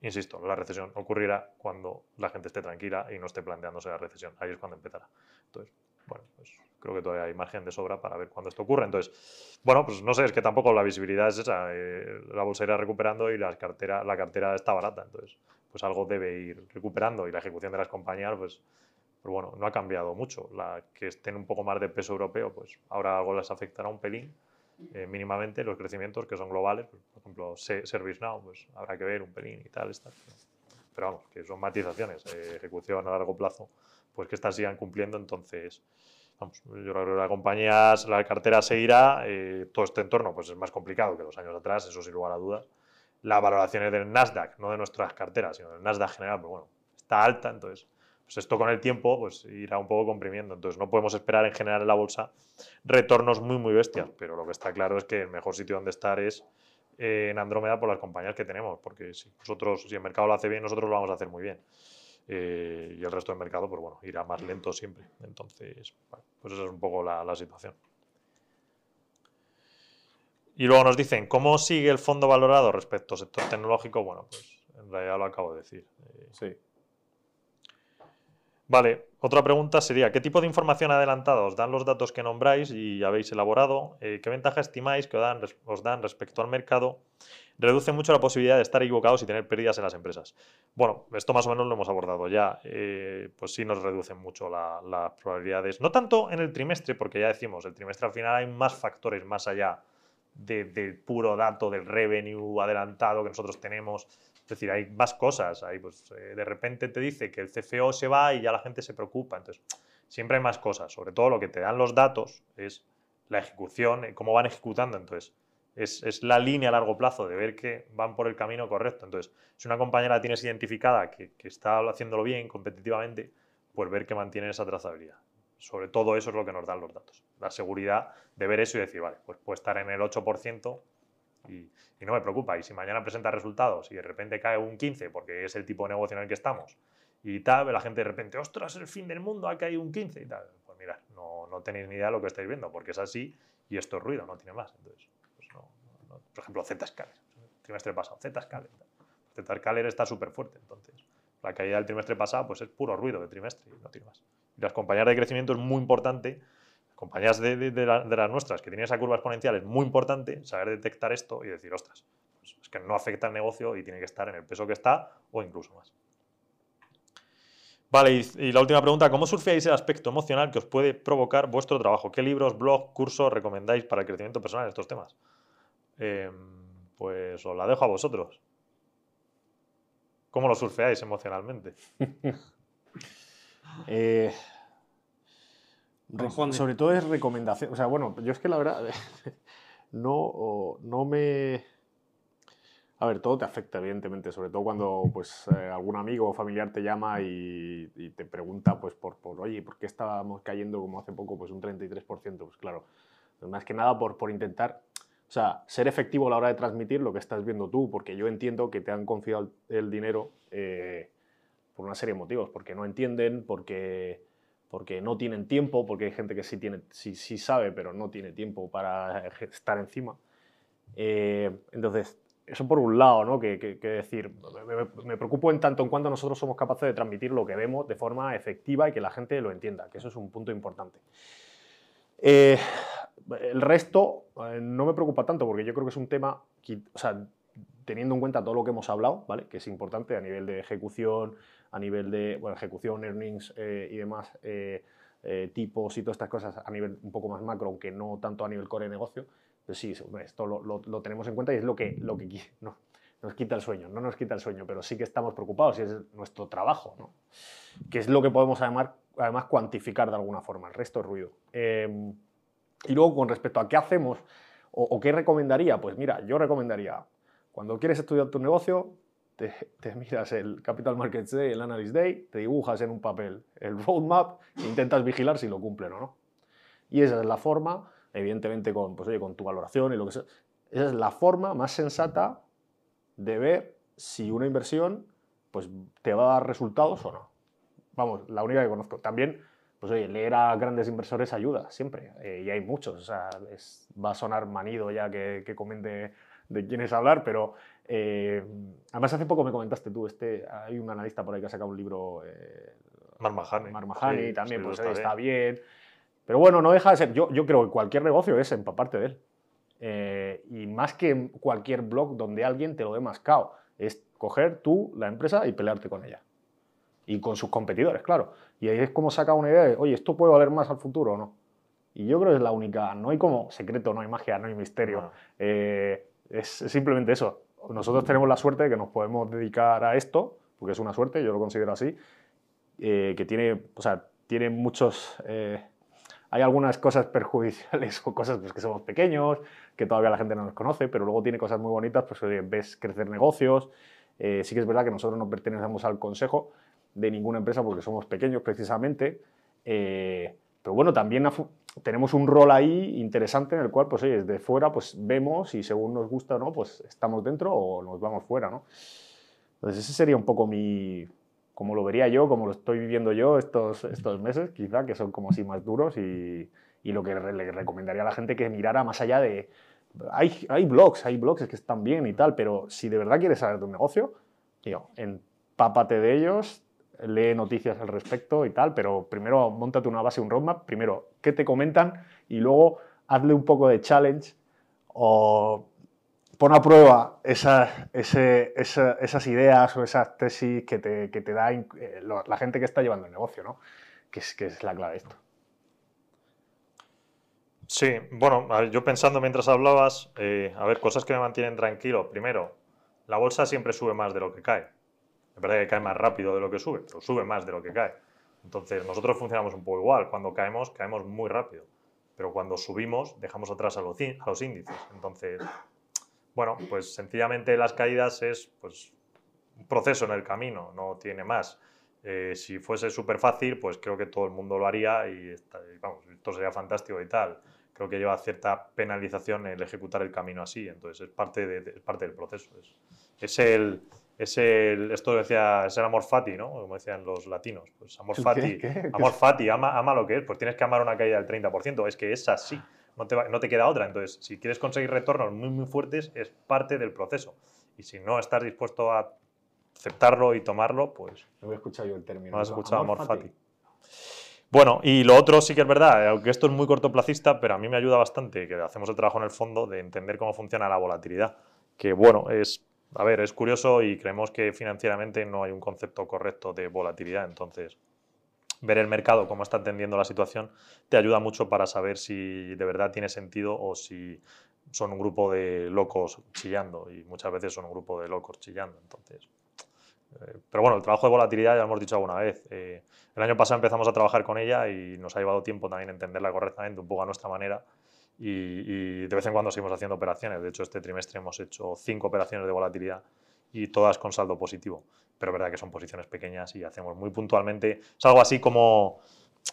Insisto, la recesión ocurrirá cuando la gente esté tranquila y no esté planteándose la recesión, ahí es cuando empezará. Entonces, bueno, pues creo que todavía hay margen de sobra para ver cuándo esto ocurre. Entonces, bueno, pues no sé, es que tampoco la visibilidad es esa. Eh, la bolsa irá recuperando y la cartera, la cartera está barata. Entonces, pues algo debe ir recuperando y la ejecución de las compañías, pues, pues bueno, no ha cambiado mucho. La que estén un poco más de peso europeo, pues ahora algo les afectará un pelín. Eh, mínimamente los crecimientos que son globales, por ejemplo, ServiceNow, pues habrá que ver un pelín y tal, pero vamos, que son matizaciones, eh, ejecución a largo plazo, pues que estas sigan cumpliendo, entonces Vamos, yo creo que la compañía, la cartera seguirá, eh, todo este entorno pues es más complicado que los años atrás, eso sin lugar a dudas. Las valoraciones del Nasdaq, no de nuestras carteras, sino del Nasdaq general, pues bueno, está alta, entonces pues esto con el tiempo pues irá un poco comprimiendo. Entonces no podemos esperar en general en la bolsa retornos muy, muy bestias, pero lo que está claro es que el mejor sitio donde estar es eh, en Andrómeda por las compañías que tenemos, porque si nosotros, si el mercado lo hace bien, nosotros lo vamos a hacer muy bien. Eh, y el resto del mercado, pues bueno, irá más lento siempre. Entonces, pues esa es un poco la, situación. Y luego nos dicen, ¿cómo sigue el fondo valorado respecto al sector tecnológico? Bueno, pues en realidad lo acabo de decir. Eh, sí. Vale, otra pregunta sería, ¿qué tipo de información adelantada os dan los datos que nombráis y habéis elaborado? Eh, ¿Qué ventaja estimáis que os dan, respecto al mercado? reduce mucho la posibilidad de estar equivocados y tener pérdidas en las empresas. Bueno, esto más o menos lo hemos abordado ya. Eh, pues sí nos reducen mucho las probabilidades. No tanto en el trimestre, porque ya decimos, el trimestre al final hay más factores más allá del puro dato del revenue adelantado que nosotros tenemos. Es decir, hay más cosas. Hay, pues, eh, de repente te dice que el CFO se va y ya la gente se preocupa. Entonces, siempre hay más cosas. Sobre todo lo que te dan los datos es la ejecución, cómo van ejecutando. Entonces, es, la línea a largo plazo de ver que van por el camino correcto. Entonces, si una compañera la tienes identificada que, está haciéndolo bien competitivamente, pues ver que mantiene esa trazabilidad. Sobre todo eso es lo que nos dan los datos. La seguridad de ver eso y decir, vale, pues puede estar en el 8% y, no me preocupa. Y si mañana presenta resultados y de repente cae un 15% porque es el tipo de negocio en el que estamos y tal, la gente de repente, ostras, el fin del mundo, ha caído un 15% y tal. Pues mira, no, no tenéis ni idea de lo que estáis viendo porque es así y esto es ruido, no tiene más. Entonces, por ejemplo, Zscaler, trimestre pasado, Zscaler. Zscaler está súper fuerte, entonces la caída del trimestre pasado pues es puro ruido de trimestre y no tiene más. Y las compañías de crecimiento es muy importante, compañías de, las nuestras que tienen esa curva exponencial es muy importante saber detectar esto y decir, ostras, pues es que no afecta al negocio y tiene que estar en el peso que está o incluso más. Vale, y, la última pregunta, ¿cómo surfeáis el aspecto emocional que os puede provocar vuestro trabajo? ¿Qué libros, blog, cursos recomendáis para el crecimiento personal en estos temas? Em, pues os la dejo a vosotros. ¿Cómo lo surfeáis emocionalmente? Eh, sobre todo es recomendación. O sea, bueno, yo es que la verdad no, no me... A ver, todo te afecta, evidentemente, sobre todo cuando pues, eh, algún amigo o familiar te llama y, y te pregunta, pues, por, por, oye, ¿por qué estábamos cayendo como hace poco, pues un 33%? Pues claro, más que nada por, por intentar, o sea, ser efectivo a la hora de transmitir lo que estás viendo tú, porque yo entiendo que te han confiado el, el dinero eh, por una serie de motivos, porque no entienden, porque, porque no tienen tiempo, porque hay gente que sí, tiene, sí, sí sabe, pero no tiene tiempo para estar encima. Eh, entonces, eso por un lado, ¿no? Que, que, que decir, me, me, preocupo en tanto en cuanto nosotros somos capaces de transmitir lo que vemos de forma efectiva y que la gente lo entienda, que eso es un punto importante. Eh, el resto eh, no me preocupa tanto porque yo creo que es un tema, que, o sea, teniendo en cuenta todo lo que hemos hablado, ¿vale? que es importante a nivel de ejecución, a nivel de ejecución, earnings eh, y demás, eh, eh, tipos y todas estas cosas a nivel un poco más macro, aunque no tanto a nivel core de negocio, pues sí, esto lo, lo, lo, tenemos en cuenta y es lo que, lo que no, nos quita el sueño, no nos quita el sueño, pero sí que estamos preocupados y es nuestro trabajo, ¿no? que es lo que podemos además, además cuantificar de alguna forma, el resto es ruido. Eh, y luego con respecto a qué hacemos o, o qué recomendaría, pues mira, yo recomendaría, cuando quieres estudiar tu negocio, te, miras el Capital Markets Day, el Analyst Day, te dibujas en un papel el roadmap e intentas vigilar si lo cumplen o no. Y esa es la forma, evidentemente con, pues, oye, con tu valoración y lo que sea, esa es la forma más sensata de ver si una inversión pues, te va a dar resultados o no. Vamos, la única que conozco. También, pues oye, leer a grandes inversores ayuda siempre, eh, y hay muchos. O sea, va a sonar manido ya que, que comente de quién es hablar, pero eh, además hace poco me comentaste tú, este, hay un analista por ahí que ha sacado un libro... Eh, Marmahani. Marmahani sí, también, sí, pues está, está bien. bien. Pero bueno, no deja de ser, yo, yo creo que cualquier negocio es empaparte de él. Eh, y más que cualquier blog donde alguien te lo dé mascado, es coger tú la empresa y pelearte con ella. Y con sus competidores, claro. Y ahí es como saca una idea de, oye, ¿esto puede valer más al futuro o no? Y yo creo que es la única, no hay como secreto, no hay magia, no hay misterio. No. Eh, es simplemente eso. Nosotros tenemos la suerte de que nos podemos dedicar a esto, porque es una suerte, yo lo considero así, eh, que tiene, o sea, tiene muchos... Eh, hay algunas cosas perjudiciales o cosas pues, que somos pequeños, que todavía la gente no nos conoce, pero luego tiene cosas muy bonitas, pues ves crecer negocios. Eh, sí que es verdad que nosotros no pertenecemos al consejo de ninguna empresa porque somos pequeños precisamente. Eh, pero bueno, también tenemos un rol ahí interesante en el cual, pues oye, desde fuera pues vemos y según nos gusta o no, pues estamos dentro o nos vamos fuera, ¿no? Entonces ese sería un poco mi, como lo vería yo, como lo estoy viviendo yo estos, estos meses, quizá, que son como así más duros y, y lo que le recomendaría a la gente que mirara más allá de... Hay, hay blogs, hay blogs que están bien y tal, pero si de verdad quieres saber de un negocio, tío, empápate de ellos, lee noticias al respecto y tal, pero primero montate una base, un roadmap, primero qué te comentan y luego hazle un poco de challenge o pon a prueba esas, ideas o esas tesis que te, da eh, la gente que está llevando el negocio, ¿no? Que es, que es la clave de esto. Sí, bueno, yo pensando mientras hablabas, eh, a ver, cosas que me mantienen tranquilo. Primero, la bolsa siempre sube más de lo que cae. Es verdad que cae más rápido de lo que sube, pero sube más de lo que cae. Entonces, nosotros funcionamos un poco igual. Cuando caemos, caemos muy rápido. Pero cuando subimos, dejamos atrás a los, a los índices. Entonces, bueno, pues sencillamente las caídas es pues, un proceso en el camino, no tiene más. Eh, si fuese súper fácil, pues creo que todo el mundo lo haría y, y, vamos, esto sería fantástico y tal. Creo que lleva cierta penalización el ejecutar el camino así, entonces es parte, de, es parte del proceso. Es, es el, es el, esto decía, es el amor fati, ¿no? Como decían los latinos. Pues amor fati, ¿Qué? ¿Qué? amor fati, ama, ama lo que es, pues tienes que amar una caída del 30%, es que es así, no te, va, no te queda otra. Entonces, si quieres conseguir retornos muy, muy fuertes, es parte del proceso. Y si no estás dispuesto a aceptarlo y tomarlo, pues... No he escuchado yo el término. No has escuchado amor, amor fati. fati. Bueno, y lo otro sí que es verdad, aunque esto es muy cortoplacista, pero a mí me ayuda bastante, que hacemos el trabajo en el fondo, de entender cómo funciona la volatilidad. Que bueno, es, a ver, es curioso y creemos que financieramente no hay un concepto correcto de volatilidad, entonces ver el mercado, cómo está atendiendo la situación, te ayuda mucho para saber si de verdad tiene sentido o si son un grupo de locos chillando, y muchas veces son un grupo de locos chillando, entonces... Eh, pero bueno, el trabajo de volatilidad ya lo hemos dicho alguna vez. Eh, el año pasado empezamos a trabajar con ella y nos ha llevado tiempo también entenderla correctamente, un poco a nuestra manera. Y, de vez en cuando seguimos haciendo operaciones. De hecho, este trimestre hemos hecho cinco operaciones de volatilidad y todas con saldo positivo. Pero es verdad que son posiciones pequeñas y hacemos muy puntualmente. Es algo así como,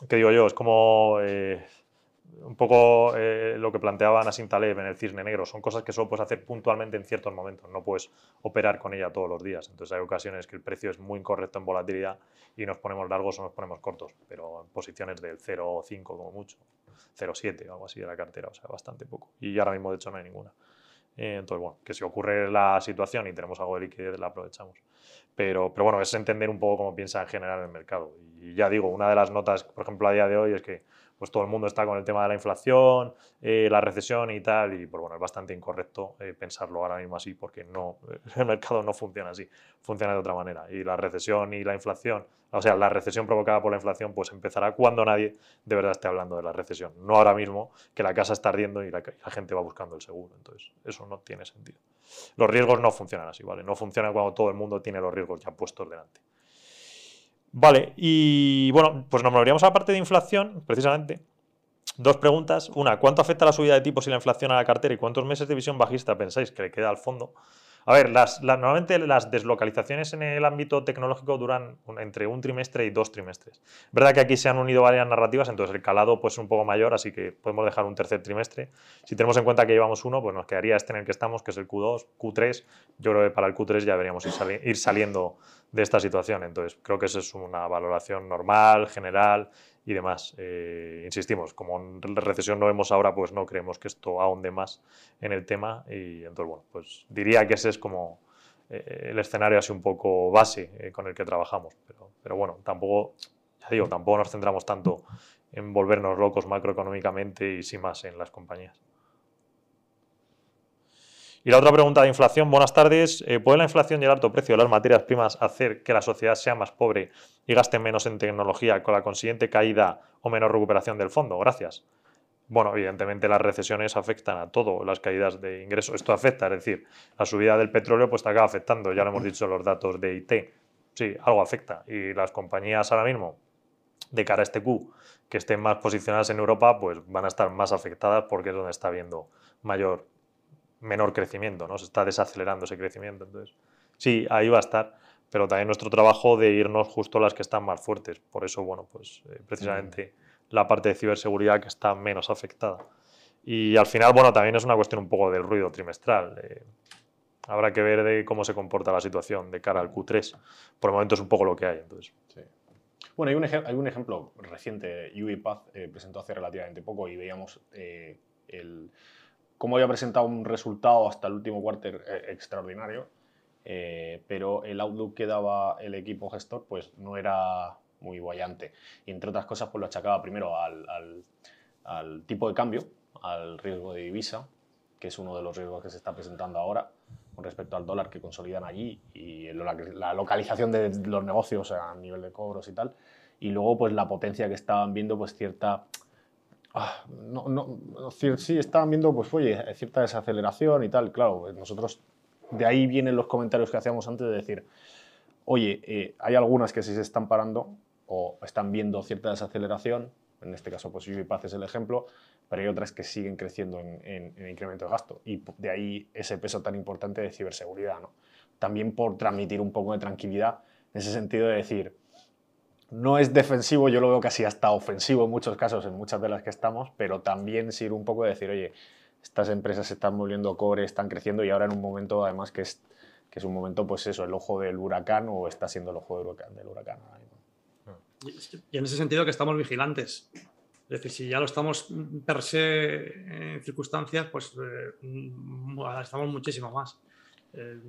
¿qué digo yo? Es como eh, un poco eh, lo que planteaba Nassim Taleb en el Cisne Negro. Son cosas que solo puedes hacer puntualmente en ciertos momentos, no puedes operar con ella todos los días. Entonces hay ocasiones que el precio es muy incorrecto en volatilidad y nos ponemos largos o nos ponemos cortos, pero en posiciones del 0,5 como mucho, 0,7 o algo así de la cartera, o sea, bastante poco. Y ahora mismo de hecho no hay ninguna. Eh, entonces, bueno, que si ocurre la situación y tenemos algo de liquidez, la aprovechamos. Pero, pero bueno, es entender un poco cómo piensa en general el mercado. Y ya digo, una de las notas, por ejemplo, a día de hoy es que pues todo el mundo está con el tema de la inflación, eh, la recesión y tal, y pues bueno, es bastante incorrecto eh, pensarlo ahora mismo así porque no, el mercado no funciona así, funciona de otra manera. Y la recesión y la inflación, o sea, la recesión provocada por la inflación, pues empezará cuando nadie de verdad esté hablando de la recesión, no ahora mismo que la casa está ardiendo y la, la gente va buscando el seguro. Entonces, eso no tiene sentido. Los riesgos no funcionan así, ¿vale? No funcionan cuando todo el mundo tiene los riesgos ya puestos delante. Vale, y bueno, pues nos moveríamos a la parte de inflación, precisamente. Dos preguntas. Una, ¿cuánto afecta la subida de tipos y la inflación a la cartera y cuántos meses de visión bajista pensáis que le queda al fondo? A ver, las, normalmente las deslocalizaciones en el ámbito tecnológico duran entre un trimestre y dos trimestres. Es verdad que aquí se han unido varias narrativas, entonces el calado pues, es un poco mayor, así que podemos dejar un tercer trimestre. Si tenemos en cuenta que llevamos uno, pues nos quedaría este en el que estamos, que es el Q2, Q3. Yo creo que para el Q3 ya deberíamos ir, ir saliendo de esta situación. Entonces creo que esa es una valoración normal, general y demás. Eh, insistimos, como recesión no vemos ahora, pues no creemos que esto ahonde más en el tema y entonces, bueno, pues diría que ese es como eh, el escenario así un poco base eh, con el que trabajamos, pero, pero bueno, tampoco, ya digo, tampoco nos centramos tanto en volvernos locos macroeconómicamente y sin más en las compañías. Y la otra pregunta de inflación, buenas tardes. Eh, ¿Puede la inflación y el alto precio de las materias primas hacer que la sociedad sea más pobre y gaste menos en tecnología con la consiguiente caída o menor recuperación del fondo? Gracias. Bueno, evidentemente las recesiones afectan a todo, las caídas de ingresos. Esto afecta, es decir, la subida del petróleo pues acaba afectando, ya lo hemos dicho los datos de IT. Sí, algo afecta. Y las compañías ahora mismo, de cara a este Q, que estén más posicionadas en Europa, pues van a estar más afectadas porque es donde está habiendo mayor menor crecimiento, ¿no? Se está desacelerando ese crecimiento. Entonces, sí, ahí va a estar, pero también nuestro trabajo de irnos justo a las que están más fuertes. Por eso, bueno, pues eh, precisamente la parte de ciberseguridad que está menos afectada. Y al final, bueno, también es una cuestión un poco del ruido trimestral. habrá que ver de cómo se comporta la situación de cara al Q3. Por el momento es un poco lo que hay. Entonces. Bueno, hay un, hay un ejemplo reciente. UiPath eh, presentó hace relativamente poco y veíamos eh, el cómo había presentado un resultado hasta el último cuarter eh, extraordinario, eh, pero el outlook que daba el equipo gestor pues no era muy guayante. Y entre otras cosas, pues lo achacaba primero al, al, tipo de cambio, al riesgo de divisa, que es uno de los riesgos que se está presentando ahora con respecto al dólar que consolidan allí y la localización de los negocios a nivel de cobros y tal. Y luego, pues la potencia que estaban viendo, pues cierta no, no, sí estaban viendo, pues oye, cierta desaceleración y tal. Claro, pues nosotros, de ahí vienen los comentarios que hacíamos antes de decir, oye, eh, hay algunas que sí se están parando o están viendo cierta desaceleración, en este caso pues UiPath es el ejemplo, pero hay otras que siguen creciendo en, en, incremento de gasto y de ahí ese peso tan importante de ciberseguridad. ¿no? También por transmitir un poco de tranquilidad en ese sentido de decir, no es defensivo, yo lo veo casi hasta ofensivo en muchos casos, en muchas de las que estamos, pero también sirve un poco de decir, oye, estas empresas se están volviendo core, están creciendo y ahora en un momento además que es, que es un momento, pues eso, el ojo del huracán o está siendo el ojo del huracán. Del huracán y en ese sentido que estamos vigilantes. Es decir, si ya lo estamos per se en circunstancias, pues eh, estamos muchísimo más. Eh,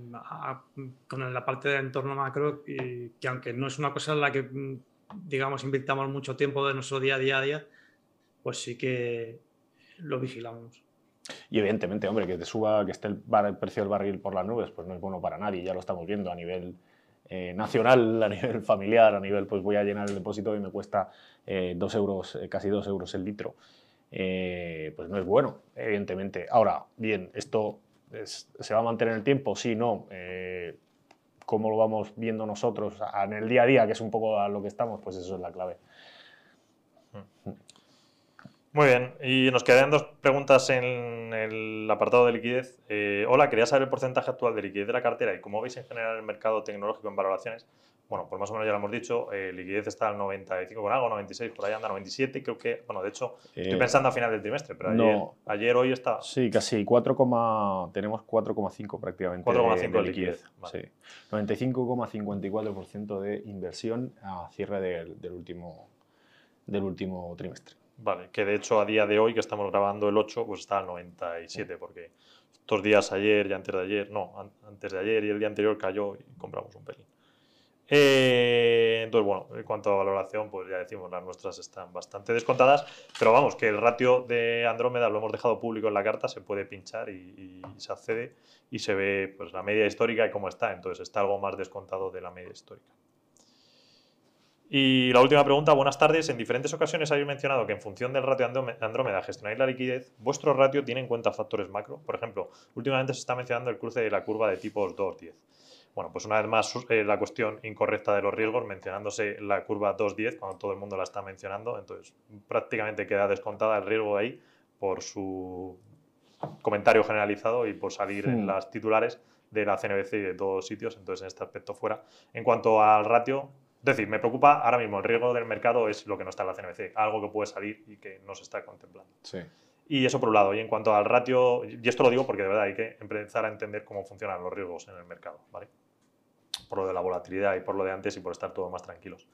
con la parte del entorno macro, que aunque no es una cosa la que, mm, digamos, invirtamos mucho tiempo de nuestro día a día, día pues sí que lo vigilamos. Y evidentemente, hombre, que te suba, que esté el, precio del barril por las nubes, pues no es bueno para nadie, ya lo estamos viendo a nivel eh, nacional, a nivel familiar, a nivel, pues voy a llenar el depósito y me cuesta eh, dos euros, casi dos euros el litro. pues no es bueno, evidentemente. Ahora, bien, esto ¿Se va a mantener el tiempo? Sí, no. ¿Cómo lo vamos viendo nosotros en el día a día, que es un poco a lo que estamos? Pues eso es la clave. Muy bien, y nos quedan dos preguntas en el apartado de liquidez. Eh, hola, quería saber el porcentaje actual de liquidez de la cartera y cómo veis en general el mercado tecnológico en valoraciones. Bueno, pues más o menos ya lo hemos dicho, eh, liquidez está al 95 con algo, 96, por ahí anda 97, creo que, bueno, de hecho, estoy Eh, pensando a final del trimestre, pero ayer, no. ayer hoy está... Sí, casi 4, coma- tenemos 4,5 prácticamente 4,5 de, de liquidez, Sí. 95,54% de inversión a cierre del, del último, del último trimestre. Vale, que de hecho a día de hoy, que estamos grabando el 8, pues está al 97, porque estos días ayer y antes de ayer, no, an- antes de ayer y el día anterior cayó y compramos un pelín. Eh, entonces, bueno, en cuanto a valoración, pues ya decimos, las nuestras están bastante descontadas, pero vamos, que el ratio de Andrómeda lo hemos dejado público en la carta, se puede pinchar y, y se accede y se ve pues la media histórica y cómo está, entonces está algo más descontado de la media histórica. Y la última pregunta, buenas tardes. En diferentes ocasiones habéis mencionado que en función del ratio Andróme- Andrómeda gestionáis la liquidez. ¿Vuestro ratio tiene en cuenta factores macro? Por ejemplo, últimamente se está mencionando el cruce de la curva de tipos 2-10. Bueno, pues una vez más eh, la cuestión incorrecta de los riesgos, mencionándose la curva 2-10 cuando todo el mundo la está mencionando. Entonces, prácticamente queda descontada el riesgo ahí por su comentario generalizado y por salir en las titulares de la CNBC y de todos sitios. Entonces, en este aspecto fuera. En cuanto al ratio, es decir, me preocupa ahora mismo el riesgo del mercado es lo que no está en la CNBC, algo que puede salir y que no se está contemplando. Sí. Y eso por un lado. Y en cuanto al ratio, y esto lo digo porque de verdad hay que empezar a entender cómo funcionan los riesgos en el mercado, ¿vale? Por lo de la volatilidad y por lo de antes y por estar todos más tranquilos.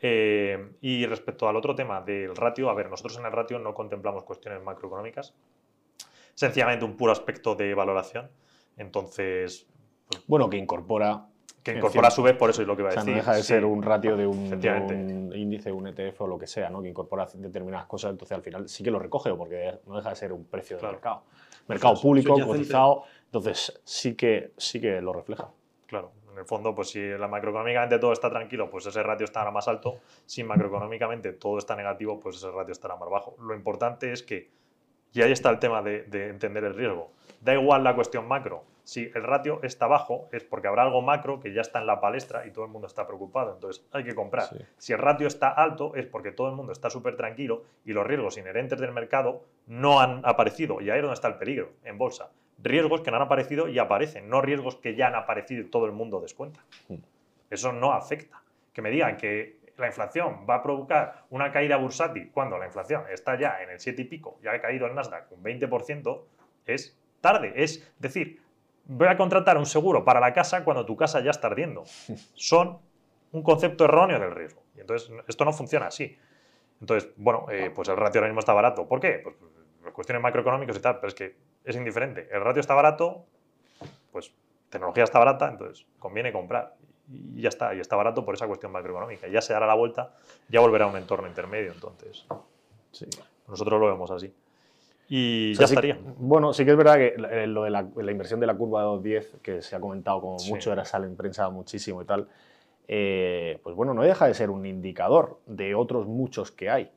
Eh, y respecto al otro tema del ratio, a ver, nosotros en el ratio no contemplamos cuestiones macroeconómicas, sencillamente un puro aspecto de valoración. Entonces, Bueno, que incorpora, que incorpora a su vez, por eso es lo que iba o a sea, decir. no deja de sí. ser un ratio de un, de un índice, un ETF o lo que sea, ¿no? que incorpora determinadas cosas, entonces al final sí que lo recoge, porque no deja de ser un precio de Claro. mercado. Mercado Eso es público, cotizado, entonces sí que, sí que lo refleja. Claro, en el fondo, pues si la macroeconómicamente todo está tranquilo, pues ese ratio estará más alto. Si macroeconómicamente todo está negativo, pues ese ratio estará más bajo. Lo importante es que, y ahí está el tema de, de entender el riesgo, da igual la cuestión macro. Si el ratio está bajo, es porque habrá algo macro que ya está en la palestra y todo el mundo está preocupado. Entonces hay que comprar. Sí. Si el ratio está alto, es porque todo el mundo está súper tranquilo y los riesgos inherentes del mercado no han aparecido. Y ahí es donde está el peligro, en bolsa. Riesgos que no han aparecido y aparecen, no riesgos que ya han aparecido y todo el mundo descuenta. Mm. Eso no afecta. Que me digan que la inflación va a provocar una caída bursátil cuando la inflación está ya en el 7 y pico, ya ha caído el Nasdaq un 20%, es tarde. Es decir, voy a contratar un seguro para la casa cuando tu casa ya está ardiendo. Son un concepto erróneo del riesgo. Y entonces esto no funciona así. Entonces, bueno, eh, pues el ratio ahora mismo está barato. ¿Por qué? Pues por cuestiones macroeconómicas y tal, pero es que es indiferente. El ratio está barato, pues tecnología está barata, entonces conviene comprar. Y ya está, y está barato por esa cuestión macroeconómica. Ya se dará la vuelta, ya volverá a un entorno intermedio, entonces Sí. nosotros lo vemos así. Y O sea, ya sí- estaría. bueno, sí que es verdad que la- lo de la, la inversión de la curva de 210, que se ha comentado como Sí. mucho, ahora sale en prensa muchísimo y tal, eh, pues bueno, no deja de ser un indicador de otros muchos que hay.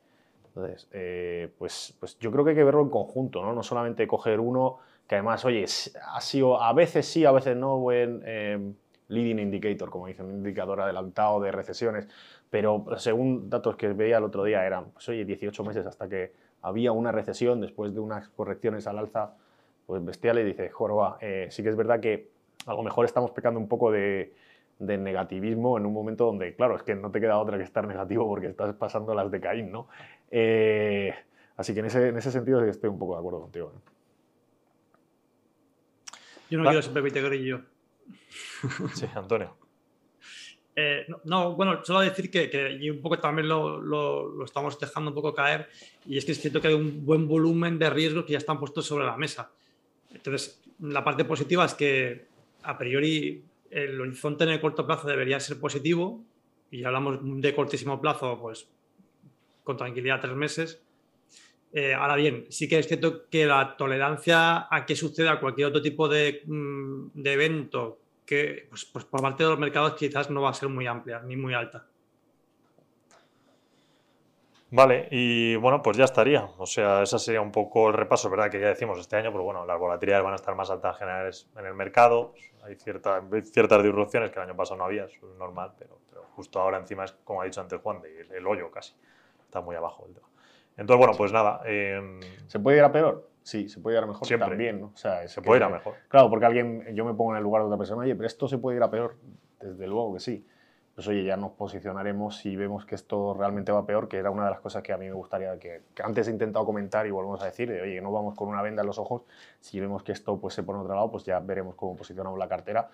Entonces, eh, pues, pues yo creo que hay que verlo en conjunto, ¿no? No solamente coger uno que además, oye, ha sido a veces sí, a veces no, buen eh, leading indicator, como dicen, un indicador adelantado de recesiones, pero según datos que veía el otro día eran, pues oye, 18 meses hasta que había una recesión después de unas correcciones al alza, pues bestiales, dice, joroba, eh, sí que es verdad que a lo mejor estamos pecando un poco de, de negativismo en un momento donde, claro, es que no te queda otra que estar negativo porque estás pasando las de Caín, ¿no? Eh, así que en ese, en ese sentido estoy un poco de acuerdo contigo. ¿eh? Yo no Va. quiero ser Pepite Grillo. Sí, Antonio. Eh, no, no, bueno, solo decir que, que y un poco también lo, lo- lo estamos dejando un poco caer, y es que es cierto que hay un buen volumen de riesgos que ya están puestos sobre la mesa. Entonces, la parte positiva es que a priori el horizonte en el corto plazo debería ser positivo, y hablamos de cortísimo plazo, pues con tranquilidad tres meses. Eh, ahora bien, sí que es cierto que la tolerancia a que suceda cualquier otro tipo de, mm, de evento que pues, pues por parte de los mercados quizás no va a ser muy amplia ni muy alta. Vale, y bueno, pues ya estaría. O sea, ese sería un poco el repaso, ¿verdad? Que ya decimos este año, pero bueno, las volatilidades van a estar más altas generales en el mercado. Hay, cierta, ciertas disrupciones que el año pasado no había, eso es normal, pero, pero justo ahora encima es, como ha dicho antes Juan, de- el, hoyo casi. Está muy abajo el tema. Entonces, bueno, pues nada. em, ¿Se puede ir a peor? Sí, se puede ir a mejor Siempre. también, ¿no? O sea, se puede ir a mejor. Claro, porque alguien, yo me pongo en el lugar de otra persona, oye, pero esto se puede ir a peor. Desde luego que sí. Pues oye, ya nos posicionaremos si vemos que esto realmente va peor, que era una de las cosas que a mí me gustaría, que, que antes he intentado comentar y volvemos a decir, de, oye, no vamos con una venda en los ojos, si vemos que esto pues, se pone a otro lado, pues ya veremos cómo posicionamos la cartera.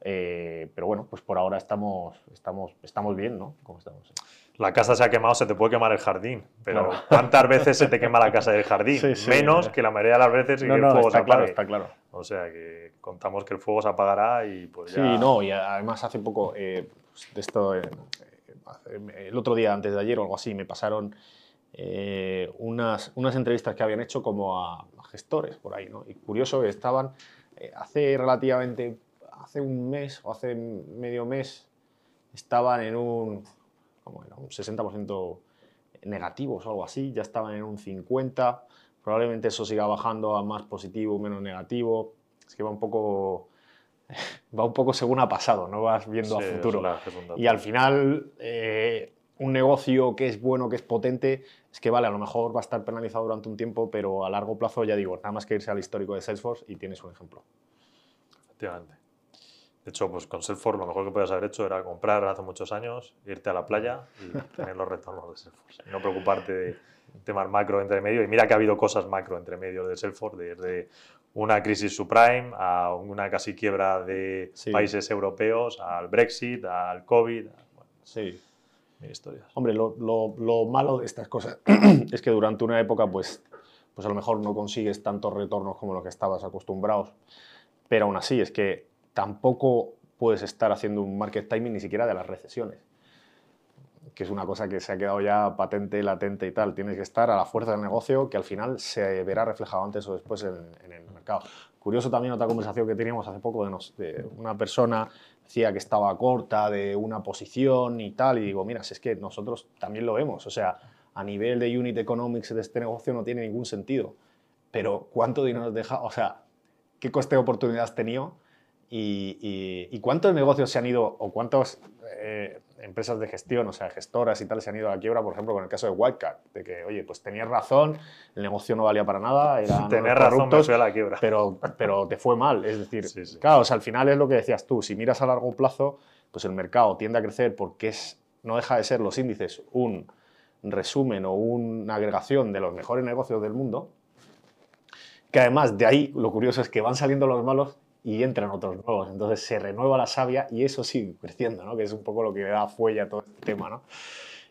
Eh, pero bueno, pues por ahora estamos, estamos, estamos bien, ¿no? ¿Cómo estamos? La casa se ha quemado, se te puede quemar el jardín. Pero Claro. ¿cuántas veces se te quema la casa del jardín? Sí, sí. Menos que la mayoría de las veces y No, que el no, fuego está se claro, apague. está claro. O sea que contamos que el fuego se apagará y pues Sí, ya. no, y además hace poco, eh, de esto, eh, eh, el otro día, antes de ayer o algo así, me pasaron unas, unas entrevistas que habían hecho como a, a gestores por ahí, ¿no? Y curioso, estaban eh, hace relativamente, hace un mes o hace medio mes, estaban en un, ¿cómo era? un 60% negativos o algo así, ya estaban en un 50%, probablemente eso siga bajando a más positivo, menos negativo, es que va un poco va un poco según ha pasado, no vas viendo Sí, a futuro. Y al final, eh, un negocio que es bueno, que es potente, es que vale, a lo mejor va a estar penalizado durante un tiempo, pero a largo plazo, ya digo, nada más que irse al histórico de Salesforce y tienes un ejemplo. Efectivamente. De hecho, pues con Salesforce lo mejor que podías haber hecho era comprar hace muchos años, irte a la playa y tener los retornos de Salesforce. Y no preocuparte de temas macro entre medio. Y mira que ha habido cosas macro entre medio de Salesforce, desde una crisis subprime a una casi quiebra de Sí. países europeos, al Brexit, al COVID. Bueno, Sí. mil historias. Hombre, lo, lo- lo malo de estas cosas es que durante una época, pues, pues a lo mejor no consigues tantos retornos como los que estabas acostumbrados, pero aún así es que tampoco puedes estar haciendo un market timing ni siquiera de las recesiones, que es una cosa que se ha quedado ya patente, latente y tal. Tienes que estar a la fuerza del negocio que al final se verá reflejado antes o después en, en el mercado. Curioso también otra conversación que teníamos hace poco de, nos- de una persona decía que estaba corta de una posición y tal, y digo, mira, si es que nosotros también lo vemos, o sea, a nivel de unit economics de este negocio no tiene ningún sentido, pero ¿cuánto dinero nos deja? O sea, ¿qué coste de oportunidad has tenido? Y, y- y cuántos negocios se han ido, o cuántas eh, empresas de gestión, o sea, gestoras y tal, se han ido a la quiebra, por ejemplo, con el caso de Wildcard, de que, oye, pues tenías razón, el negocio no valía para nada, eran Tener razón, me fui a la quiebra. pero, pero te fue mal. Es decir, Sí, sí. claro, o sea, al final es lo que decías tú, si miras a largo plazo, pues el mercado tiende a crecer porque es, no deja de ser los índices un resumen o una agregación de los mejores negocios del mundo, que además de ahí lo curioso es que van saliendo los malos y entran otros nuevos, entonces se renueva la savia y eso sigue creciendo, ¿no? que es un poco lo que da fuelle a todo este tema. ¿no?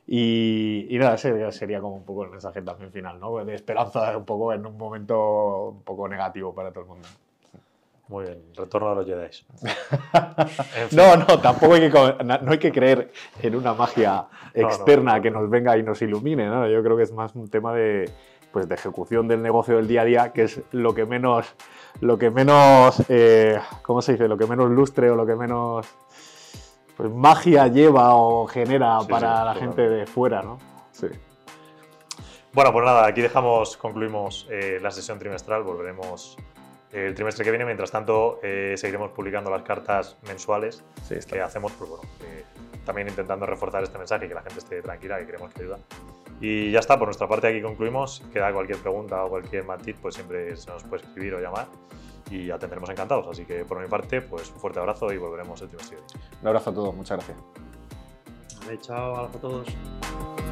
Y, y nada, ese sería como un poco el mensaje también final, ¿no? de esperanza un poco en un momento un poco negativo para todo el mundo. Muy bien, retorno a los Jedi. En fin. No, no, tampoco hay que, no hay que creer en una magia No, no, externa no, que no. nos venga y nos ilumine, ¿no? Yo creo que es más un tema de, pues, de ejecución del negocio del día a día, que es lo que menos, lo que menos, eh, ¿cómo se dice? Lo que menos lustre o lo que menos pues, magia lleva o genera Sí, para sí, la gente de fuera, ¿no? Sí. Bueno, pues nada, aquí dejamos, concluimos eh, la sesión trimestral, volveremos eh, el trimestre que viene. Mientras tanto, eh, seguiremos publicando las cartas mensuales Sí, que hacemos, pues bueno, eh, también intentando reforzar este mensaje que la gente esté tranquila, que creemos que ayuda. Y ya está, por nuestra parte aquí concluimos. Queda cualquier pregunta o cualquier matiz, pues siempre se nos puede escribir o llamar y atenderemos encantados. Así que por mi parte, pues un fuerte abrazo y volveremos el trimestre. Un abrazo a todos, muchas gracias. Vale, chao, abrazo a todos.